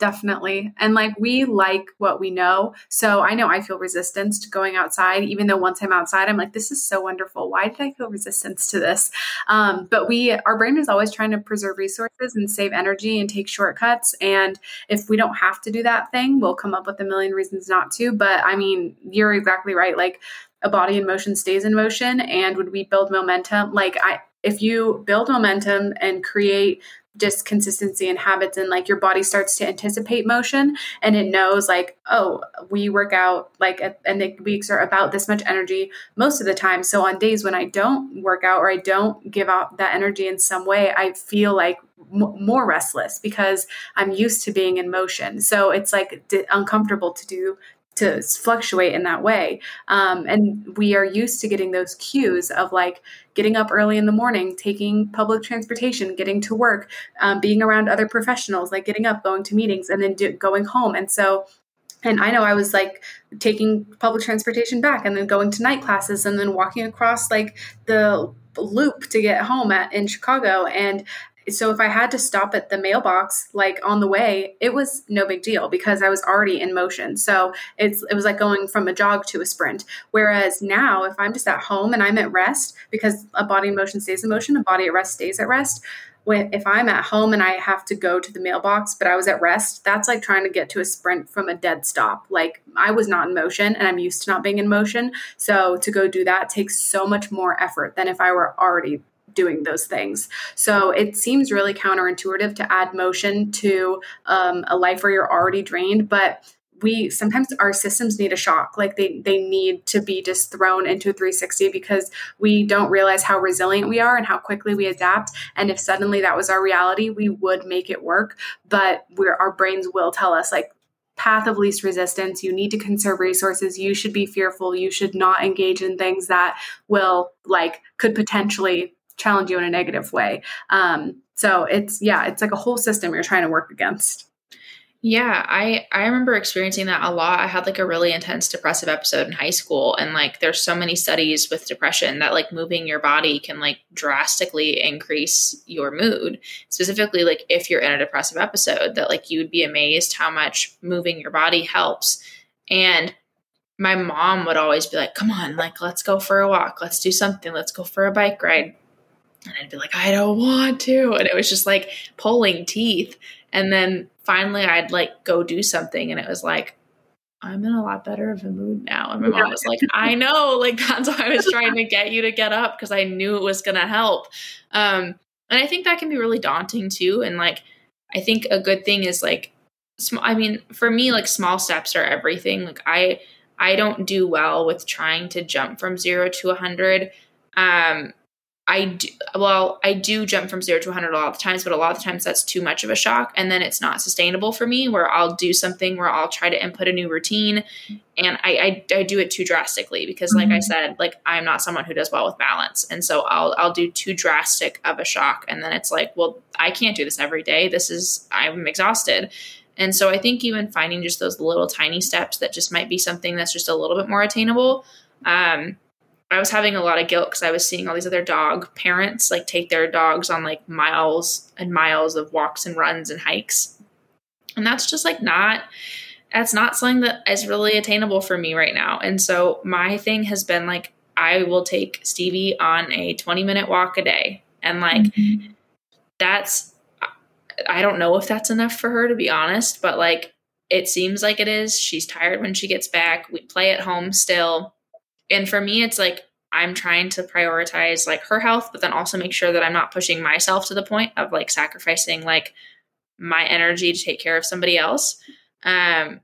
Definitely. And like we like what we know. So I know I feel resistance to going outside, even though once I'm outside, I'm like, this is so wonderful. Why did I feel resistance to this? Um, but we, our brain is always trying to preserve resources and save energy and take shortcuts. And if we don't have to do that thing, we'll come up with a million reasons not to. But I mean, you're exactly right. Like a body in motion stays in motion and when we build momentum like i if you build momentum and create just consistency and habits and like your body starts to anticipate motion and it knows like oh we work out like and the weeks are about this much energy most of the time. So on days when i don't work out or i don't give out that energy in some way i feel like m- more restless because i'm used to being in motion. So it's like d- uncomfortable to do to fluctuate in that way. Um, and we are used to getting those cues of like getting up early in the morning, taking public transportation, getting to work, um, being around other professionals, like getting up, going to meetings, and then do, going home. And so, and I know I was like taking public transportation back and then going to night classes and then walking across like the loop to get home at in Chicago and so if I had to stop at the mailbox like on the way, it was no big deal because I was already in motion. So it's it was like going from a jog to a sprint. Whereas now, if I'm just at home and I'm at rest, because a body in motion stays in motion, a body at rest stays at rest. When, if I'm at home and I have to go to the mailbox, but I was at rest, that's like trying to get to a sprint from a dead stop. Like I was not in motion and I'm used to not being in motion. So to go do that takes so much more effort than if I were already doing those things. So it seems really counterintuitive to add motion to um, a life where you're already drained, but we sometimes our systems need a shock. Like they they need to be just thrown into a 360 because we don't realize how resilient we are and how quickly we adapt. And if suddenly that was our reality we would make it work. But we're our brains will tell us like path of least resistance. You need to conserve resources. You should be fearful. You should not engage in things that will like could potentially challenge you in a negative way um so it's yeah it's like a whole system you're trying to work against yeah, I I remember experiencing that a lot. I had like a really intense depressive episode in high school and like there's so many studies with depression that like moving your body can like drastically increase your mood. Specifically like if you're in a depressive episode that like you would be amazed how much moving your body helps. And my mom would always be like, "Come on, like let's go for a walk. Let's do something. Let's go for a bike ride." And I'd be like, "I don't want to." And it was just like pulling teeth. And then finally I'd like go do something and it was like, I'm in a lot better of a mood now. And my mom was like, I know, like that's why I was trying to get you to get up because I knew it was going to help. Um, and I think that can be really daunting too. And like, I think a good thing is like, small, I mean, for me, like small steps are everything. Like I, I don't do well with trying to jump from zero to a hundred. Um, I do, well, I do jump from zero to 100 a lot of the times, but a lot of the times that's too much of a shock. And then it's not sustainable for me where I'll do something where I'll try to input a new routine and I, I, I do it too drastically because like mm-hmm. I said, like I'm not someone who does well with balance. And so I'll, I'll do too drastic of a shock. And then it's like, well, I can't do this every day. This is, I'm exhausted. And so I think even finding just those little tiny steps that just might be something that's just a little bit more attainable. Um, I was having a lot of guilt because I was seeing all these other dog parents like take their dogs on like miles and miles of walks and runs and hikes. And that's just like not that's not something that is really attainable for me right now. And so my thing has been like I will take Stevie on a 20 minute walk a day. And like mm-hmm. that's I don't know if that's enough for her to be honest, but like it seems like it is. She's tired when she gets back. We play at home still and for me it's like i'm trying to prioritize like her health but then also make sure that i'm not pushing myself to the point of like sacrificing like my energy to take care of somebody else um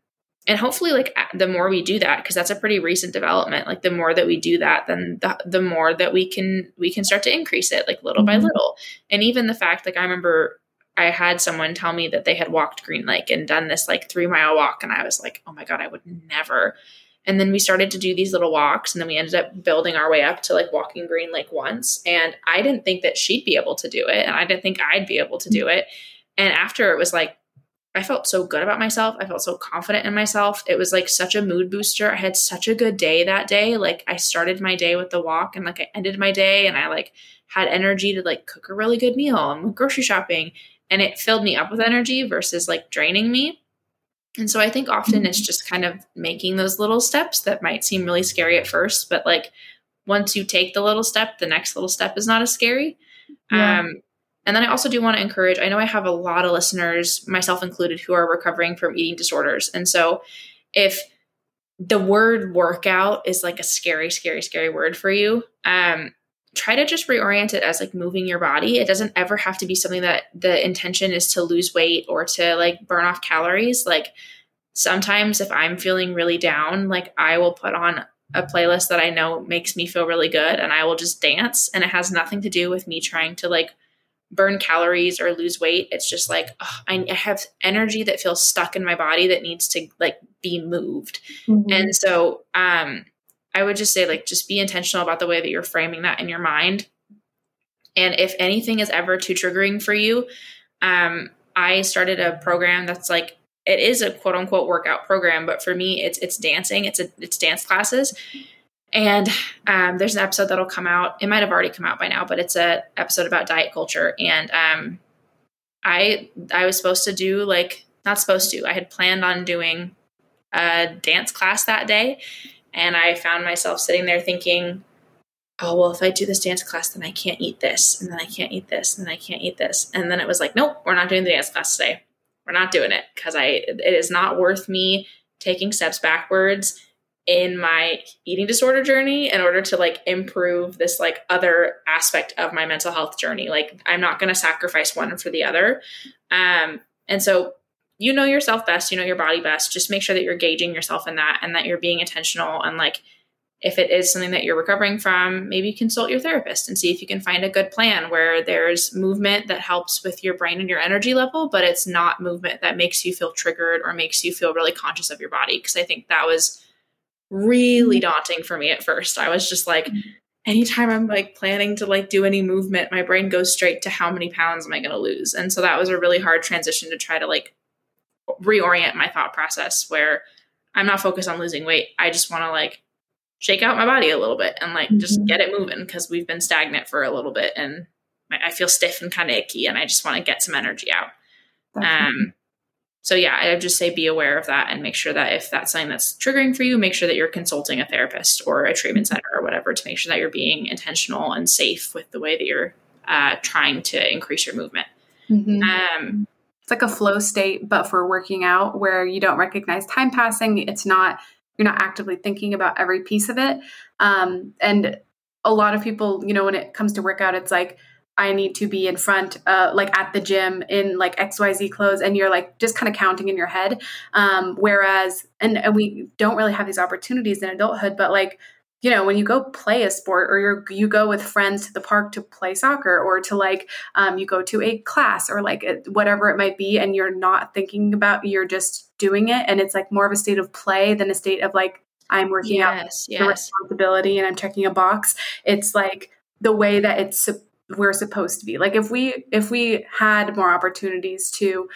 and hopefully like the more we do that because that's a pretty recent development like the more that we do that then the, the more that we can we can start to increase it like little mm-hmm. by little and even the fact like i remember i had someone tell me that they had walked green lake and done this like three mile walk and i was like oh my god i would never and then we started to do these little walks, and then we ended up building our way up to like walking Green Lake once. And I didn't think that she'd be able to do it, and I didn't think I'd be able to do it. And after it was like, I felt so good about myself. I felt so confident in myself. It was like such a mood booster. I had such a good day that day. Like I started my day with the walk and like I ended my day and I like had energy to like cook a really good meal and grocery shopping and it filled me up with energy versus like draining me. And so I think often it's just kind of making those little steps that might seem really scary at first, but like once you take the little step, the next little step is not as scary. Yeah. Um, and then I also do want to encourage, I know I have a lot of listeners, myself included, who are recovering from eating disorders. And so if the word workout is like a scary, scary, scary word for you, um, try to just reorient it as like moving your body. It doesn't ever have to be something that the intention is to lose weight or to like burn off calories. Like sometimes if I'm feeling really down, like I will put on a playlist that I know makes me feel really good and I will just dance and it has nothing to do with me trying to like burn calories or lose weight. It's just like oh, I have energy that feels stuck in my body that needs to like be moved. Mm-hmm. And so um I would just say, like, just be intentional about the way that you're framing that in your mind. And if anything is ever too triggering for you, um, I started a program that's like it is a quote unquote workout program, but for me, it's it's dancing. It's a it's dance classes. And um, there's an episode that'll come out. It might have already come out by now, but it's a episode about diet culture. And um, I I was supposed to do like not supposed to. I had planned on doing a dance class that day, and I found myself sitting there thinking, oh, well, if I do this dance class, then I can't eat this, and then I can't eat this, and then I can't eat this. And then it was like, nope, we're not doing the dance class today. We're not doing it because I it is not worth me taking steps backwards in my eating disorder journey in order to like improve this like other aspect of my mental health journey. Like I'm not going to sacrifice one for the other. Um and so you know yourself best, you know your body best. Just make sure that you're gauging yourself in that and that you're being intentional and like if it is something that you're recovering from, maybe consult your therapist and see if you can find a good plan where there's movement that helps with your brain and your energy level, but it's not movement that makes you feel triggered or makes you feel really conscious of your body. Because I think that was really mm-hmm. daunting for me at first. I was just like, mm-hmm. anytime I'm like planning to like do any movement, my brain goes straight to how many pounds am I going to lose? And so that was a really hard transition to try to like reorient my thought process where I'm not focused on losing weight. I just want to like shake out my body a little bit and like mm-hmm. just get it moving because we've been stagnant for a little bit and I feel stiff and kind of icky and I just want to get some energy out. Um, so yeah, I would just say be aware of that and make sure that if that's something that's triggering for you, make sure that you're consulting a therapist or a treatment mm-hmm. center or whatever to make sure that you're being intentional and safe with the way that you're uh, trying to increase your movement. Mm-hmm. Um, it's like a flow state, but for working out where you don't recognize time passing. It's not you're not actively thinking about every piece of it. Um, and a lot of people, you know, when it comes to workout, it's like, I need to be in front, uh, like at the gym in like XYZ clothes, and you're like just kind of counting in your head. Um, whereas, and, and we don't really have these opportunities in adulthood, but like you know when you go play a sport or you you go with friends to the park to play soccer or to like um, you go to a class or like whatever it might be and you're not thinking about you're just doing it and it's like more of a state of play than a state of like i'm working yes, out yes. the responsibility and i'm checking a box it's like the way that it's we're supposed to be like if we if we had more opportunities to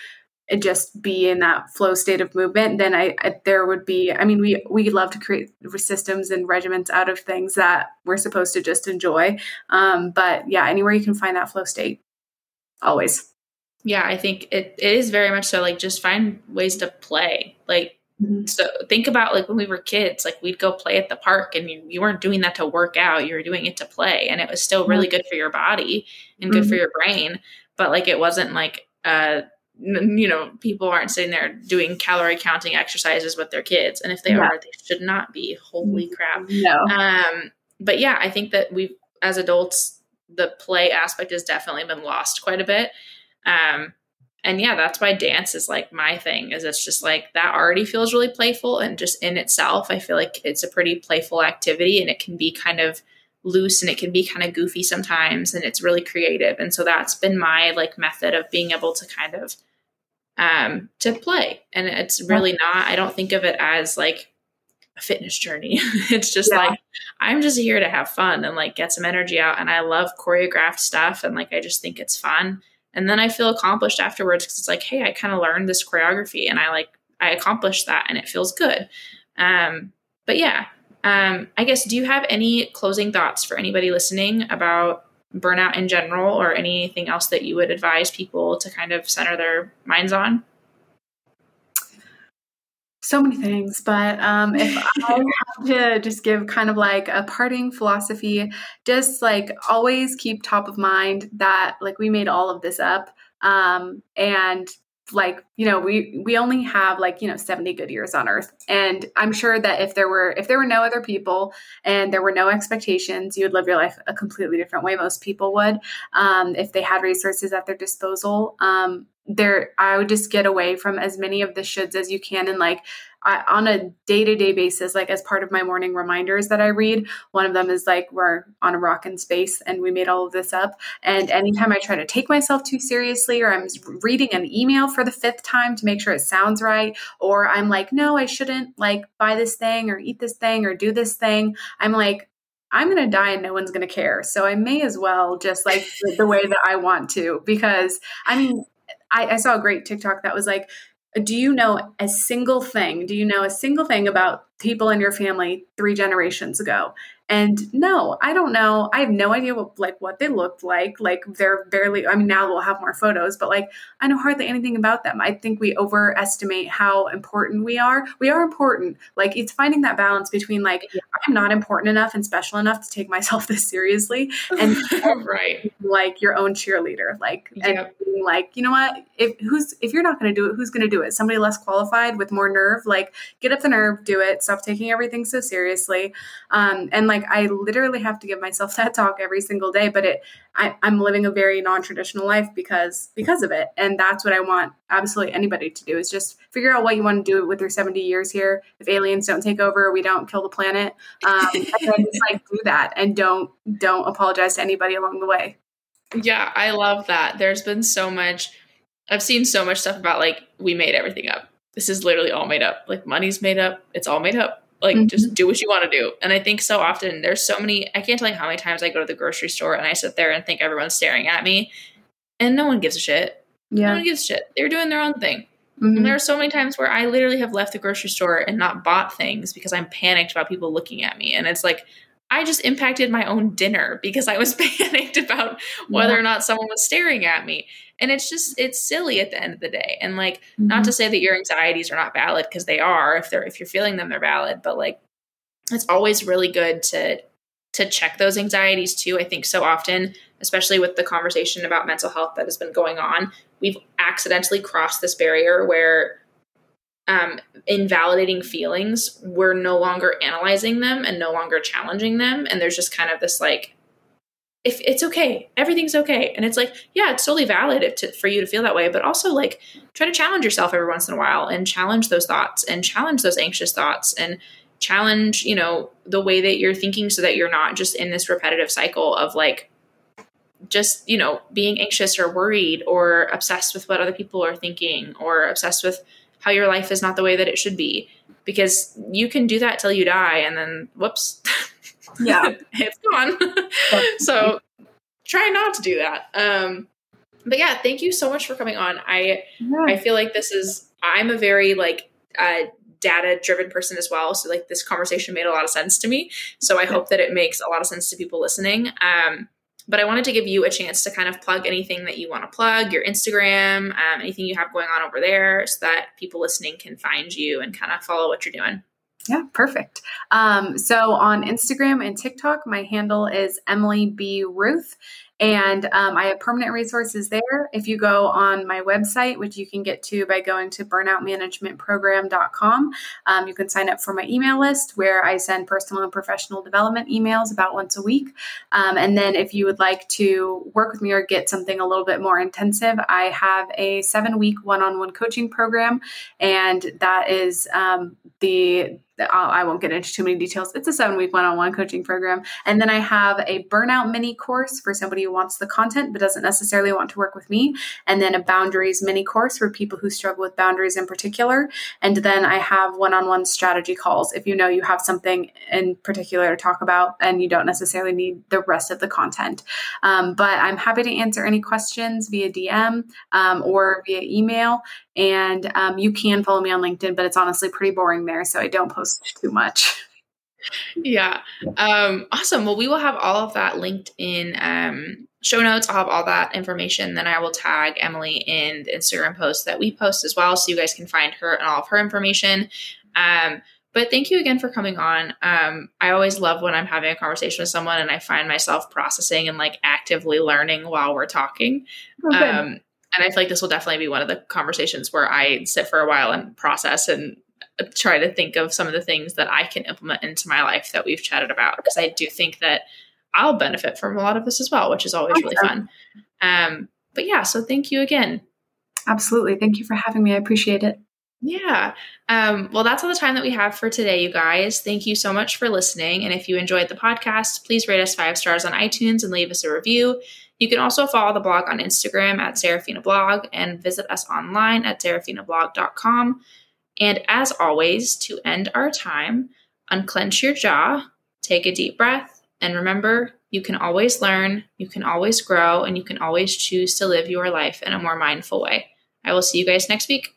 just be in that flow state of movement, then I, I, there would be. I mean, we we love to create systems and regiments out of things that we're supposed to just enjoy. Um, but yeah, anywhere you can find that flow state, always. Yeah, I think it, it is very much so. Like, just find ways to play. Like, mm-hmm. so think about like when we were kids. Like, we'd go play at the park, and you, you weren't doing that to work out. You were doing it to play, and it was still really good for your body and good mm-hmm. for your brain. But like, it wasn't like uh you know, people aren't sitting there doing calorie counting exercises with their kids. And if they yeah. are, they should not be. Holy mm-hmm. crap. No. Um, but yeah, I think that we've, as adults, the play aspect has definitely been lost quite a bit. Um, and yeah, that's why dance is like my thing, is it's just like that already feels really playful. And just in itself, I feel like it's a pretty playful activity and it can be kind of loose and it can be kind of goofy sometimes and it's really creative. And so that's been my like method of being able to kind of um to play. And it's really not i don't think of it as like a fitness journey. It's just yeah. like i'm just here to have fun and like get some energy out. And i love choreographed stuff and like i just think it's fun. And then i feel accomplished afterwards because it's like hey i kind of learned this choreography and i like i accomplished that and it feels good. Um but yeah um, I guess, do you have any closing thoughts for anybody listening about burnout in general or anything else that you would advise people to kind of center their minds on? So many things, but um, if I have to just give kind of like a parting philosophy, just like always keep top of mind that like we made all of this up um, and like you know we we only have like you know 70 good years on earth. And i'm sure that if there were if there were no other people and there were no expectations you would live your life a completely different way. Most people would um, if they had resources at their disposal. Um, there i would just get away from as many of the shoulds as you can and like I, on a day-to-day basis like as part of my morning reminders that i read one of them is like we're on a rock in space and we made all of this up and anytime i try to take myself too seriously or i'm reading an email for the fifth time to make sure it sounds right or i'm like no i shouldn't like buy this thing or eat this thing or do this thing i'm like I'm going to die and no one's going to care. So I may as well just like the way that I want to because I mean, I, I saw a great TikTok that was like, do you know a single thing? Do you know a single thing about people in your family three generations ago? And no, I don't know. I have no idea what like what they looked like. Like they're barely I mean now we'll have more photos, but like I know hardly anything about them. I think we overestimate how important we are. We are important. Like it's finding that balance between like yeah. I'm not important enough and special enough to take myself this seriously and right. like your own cheerleader. Like and being like, you know what? If who's if you're not gonna do it, who's gonna do it? Somebody less qualified with more nerve, like get up the nerve, do it. Stop taking everything so seriously. Um and like like I literally have to give myself that talk every single day, but it I, I'm living a very non-traditional life because because of it. And that's what I want absolutely anybody to do is just figure out what you want to do with your 70 years here. If aliens don't take over, we don't kill the planet. Um, and just like do that and don't don't apologize to anybody along the way. Yeah, I love that. There's been so much I've seen so much stuff about like we made everything up. This is literally all made up. Like money's made up. It's all made up. Like mm-hmm. just do what you want to do. And I think so often there's so many I can't tell you how many times I go to the grocery store and I sit there and think everyone's staring at me and no one gives a shit. Yeah. No one gives a shit. They're doing their own thing. Mm-hmm. And there are so many times where I literally have left the grocery store and not bought things because I'm panicked about people looking at me. And it's like I just impacted my own dinner because I was panicked about whether or not someone was staring at me. And it's just it's silly at the end of the day. And like mm-hmm. not to say that your anxieties are not valid because they are. If they're if you're feeling them, they're valid. But like it's always really good to to check those anxieties too. I think so often, especially with the conversation about mental health that has been going on, we've accidentally crossed this barrier where um, invalidating feelings, we're no longer analyzing them and no longer challenging them. And there's just kind of this like, if it's okay, everything's okay. And it's like, yeah, it's totally valid to, for you to feel that way, but also like try to challenge yourself every once in a while and challenge those thoughts and challenge those anxious thoughts and challenge, you know, the way that you're thinking so that you're not just in this repetitive cycle of like, just, you know, being anxious or worried or obsessed with what other people are thinking or obsessed with how your life is not the way that it should be. Because you can do that till you die and then whoops. Yeah. It's gone. So try not to do that. Um but yeah thank you so much for coming on. I yeah. i feel like this is i'm a very like uh data driven person as well. So like this conversation made a lot of sense to me. So i hope that it makes a lot of sense to people listening. Um but I wanted to give you a chance to kind of plug anything that you want to plug, your Instagram, um, anything you have going on over there, so that people listening can find you and kind of follow what you're doing. Yeah, perfect. Um, so on Instagram and TikTok, my handle is Emily B. Ruth. And um, I have permanent resources there. If you go on my website, which you can get to by going to burnoutmanagementprogram.com, um, you can sign up for my email list where I send personal and professional development emails about once a week. Um, and then if you would like to work with me or get something a little bit more intensive, I have a seven week one on one coaching program. And that is um, the I won't get into too many details. It's a seven week one on one coaching program. And then I have a burnout mini course for somebody wants the content but doesn't necessarily want to work with me. And then a boundaries mini course for people who struggle with boundaries in particular. And then I have one on one strategy calls if you know you have something in particular to talk about and you don't necessarily need the rest of the content. Um, but I'm happy to answer any questions via DM um, or via email. And um, you can follow me on LinkedIn, but it's honestly pretty boring there. So I don't post too much. Yeah. Um, awesome. Well, we will have all of that linked in um, show notes. I'll have all that information. Then I will tag Emily in the Instagram post that we post as well. So you guys can find her and all of her information. Um, but thank you again for coming on. Um, I always love when I'm having a conversation with someone and I find myself processing and like actively learning while we're talking. Okay. Um, and I feel like this will definitely be one of the conversations where I sit for a while and process and try to think of some of the things that I can implement into my life that we've chatted about because I do think that I'll benefit from a lot of this as well, which is always really fun. Um, but yeah, so thank you again. Absolutely. Thank you for having me. I appreciate it. Yeah. Um, well, that's all the time that we have for today, you guys. Thank you so much for listening. And if you enjoyed the podcast, please rate us five stars on iTunes and leave us a review. You can also follow the blog on Instagram at Serafina Blog and visit us online at serafinablog.com. And as always, to end our time, unclench your jaw, take a deep breath, and remember you can always learn, you can always grow, and you can always choose to live your life in a more mindful way. I will see you guys next week.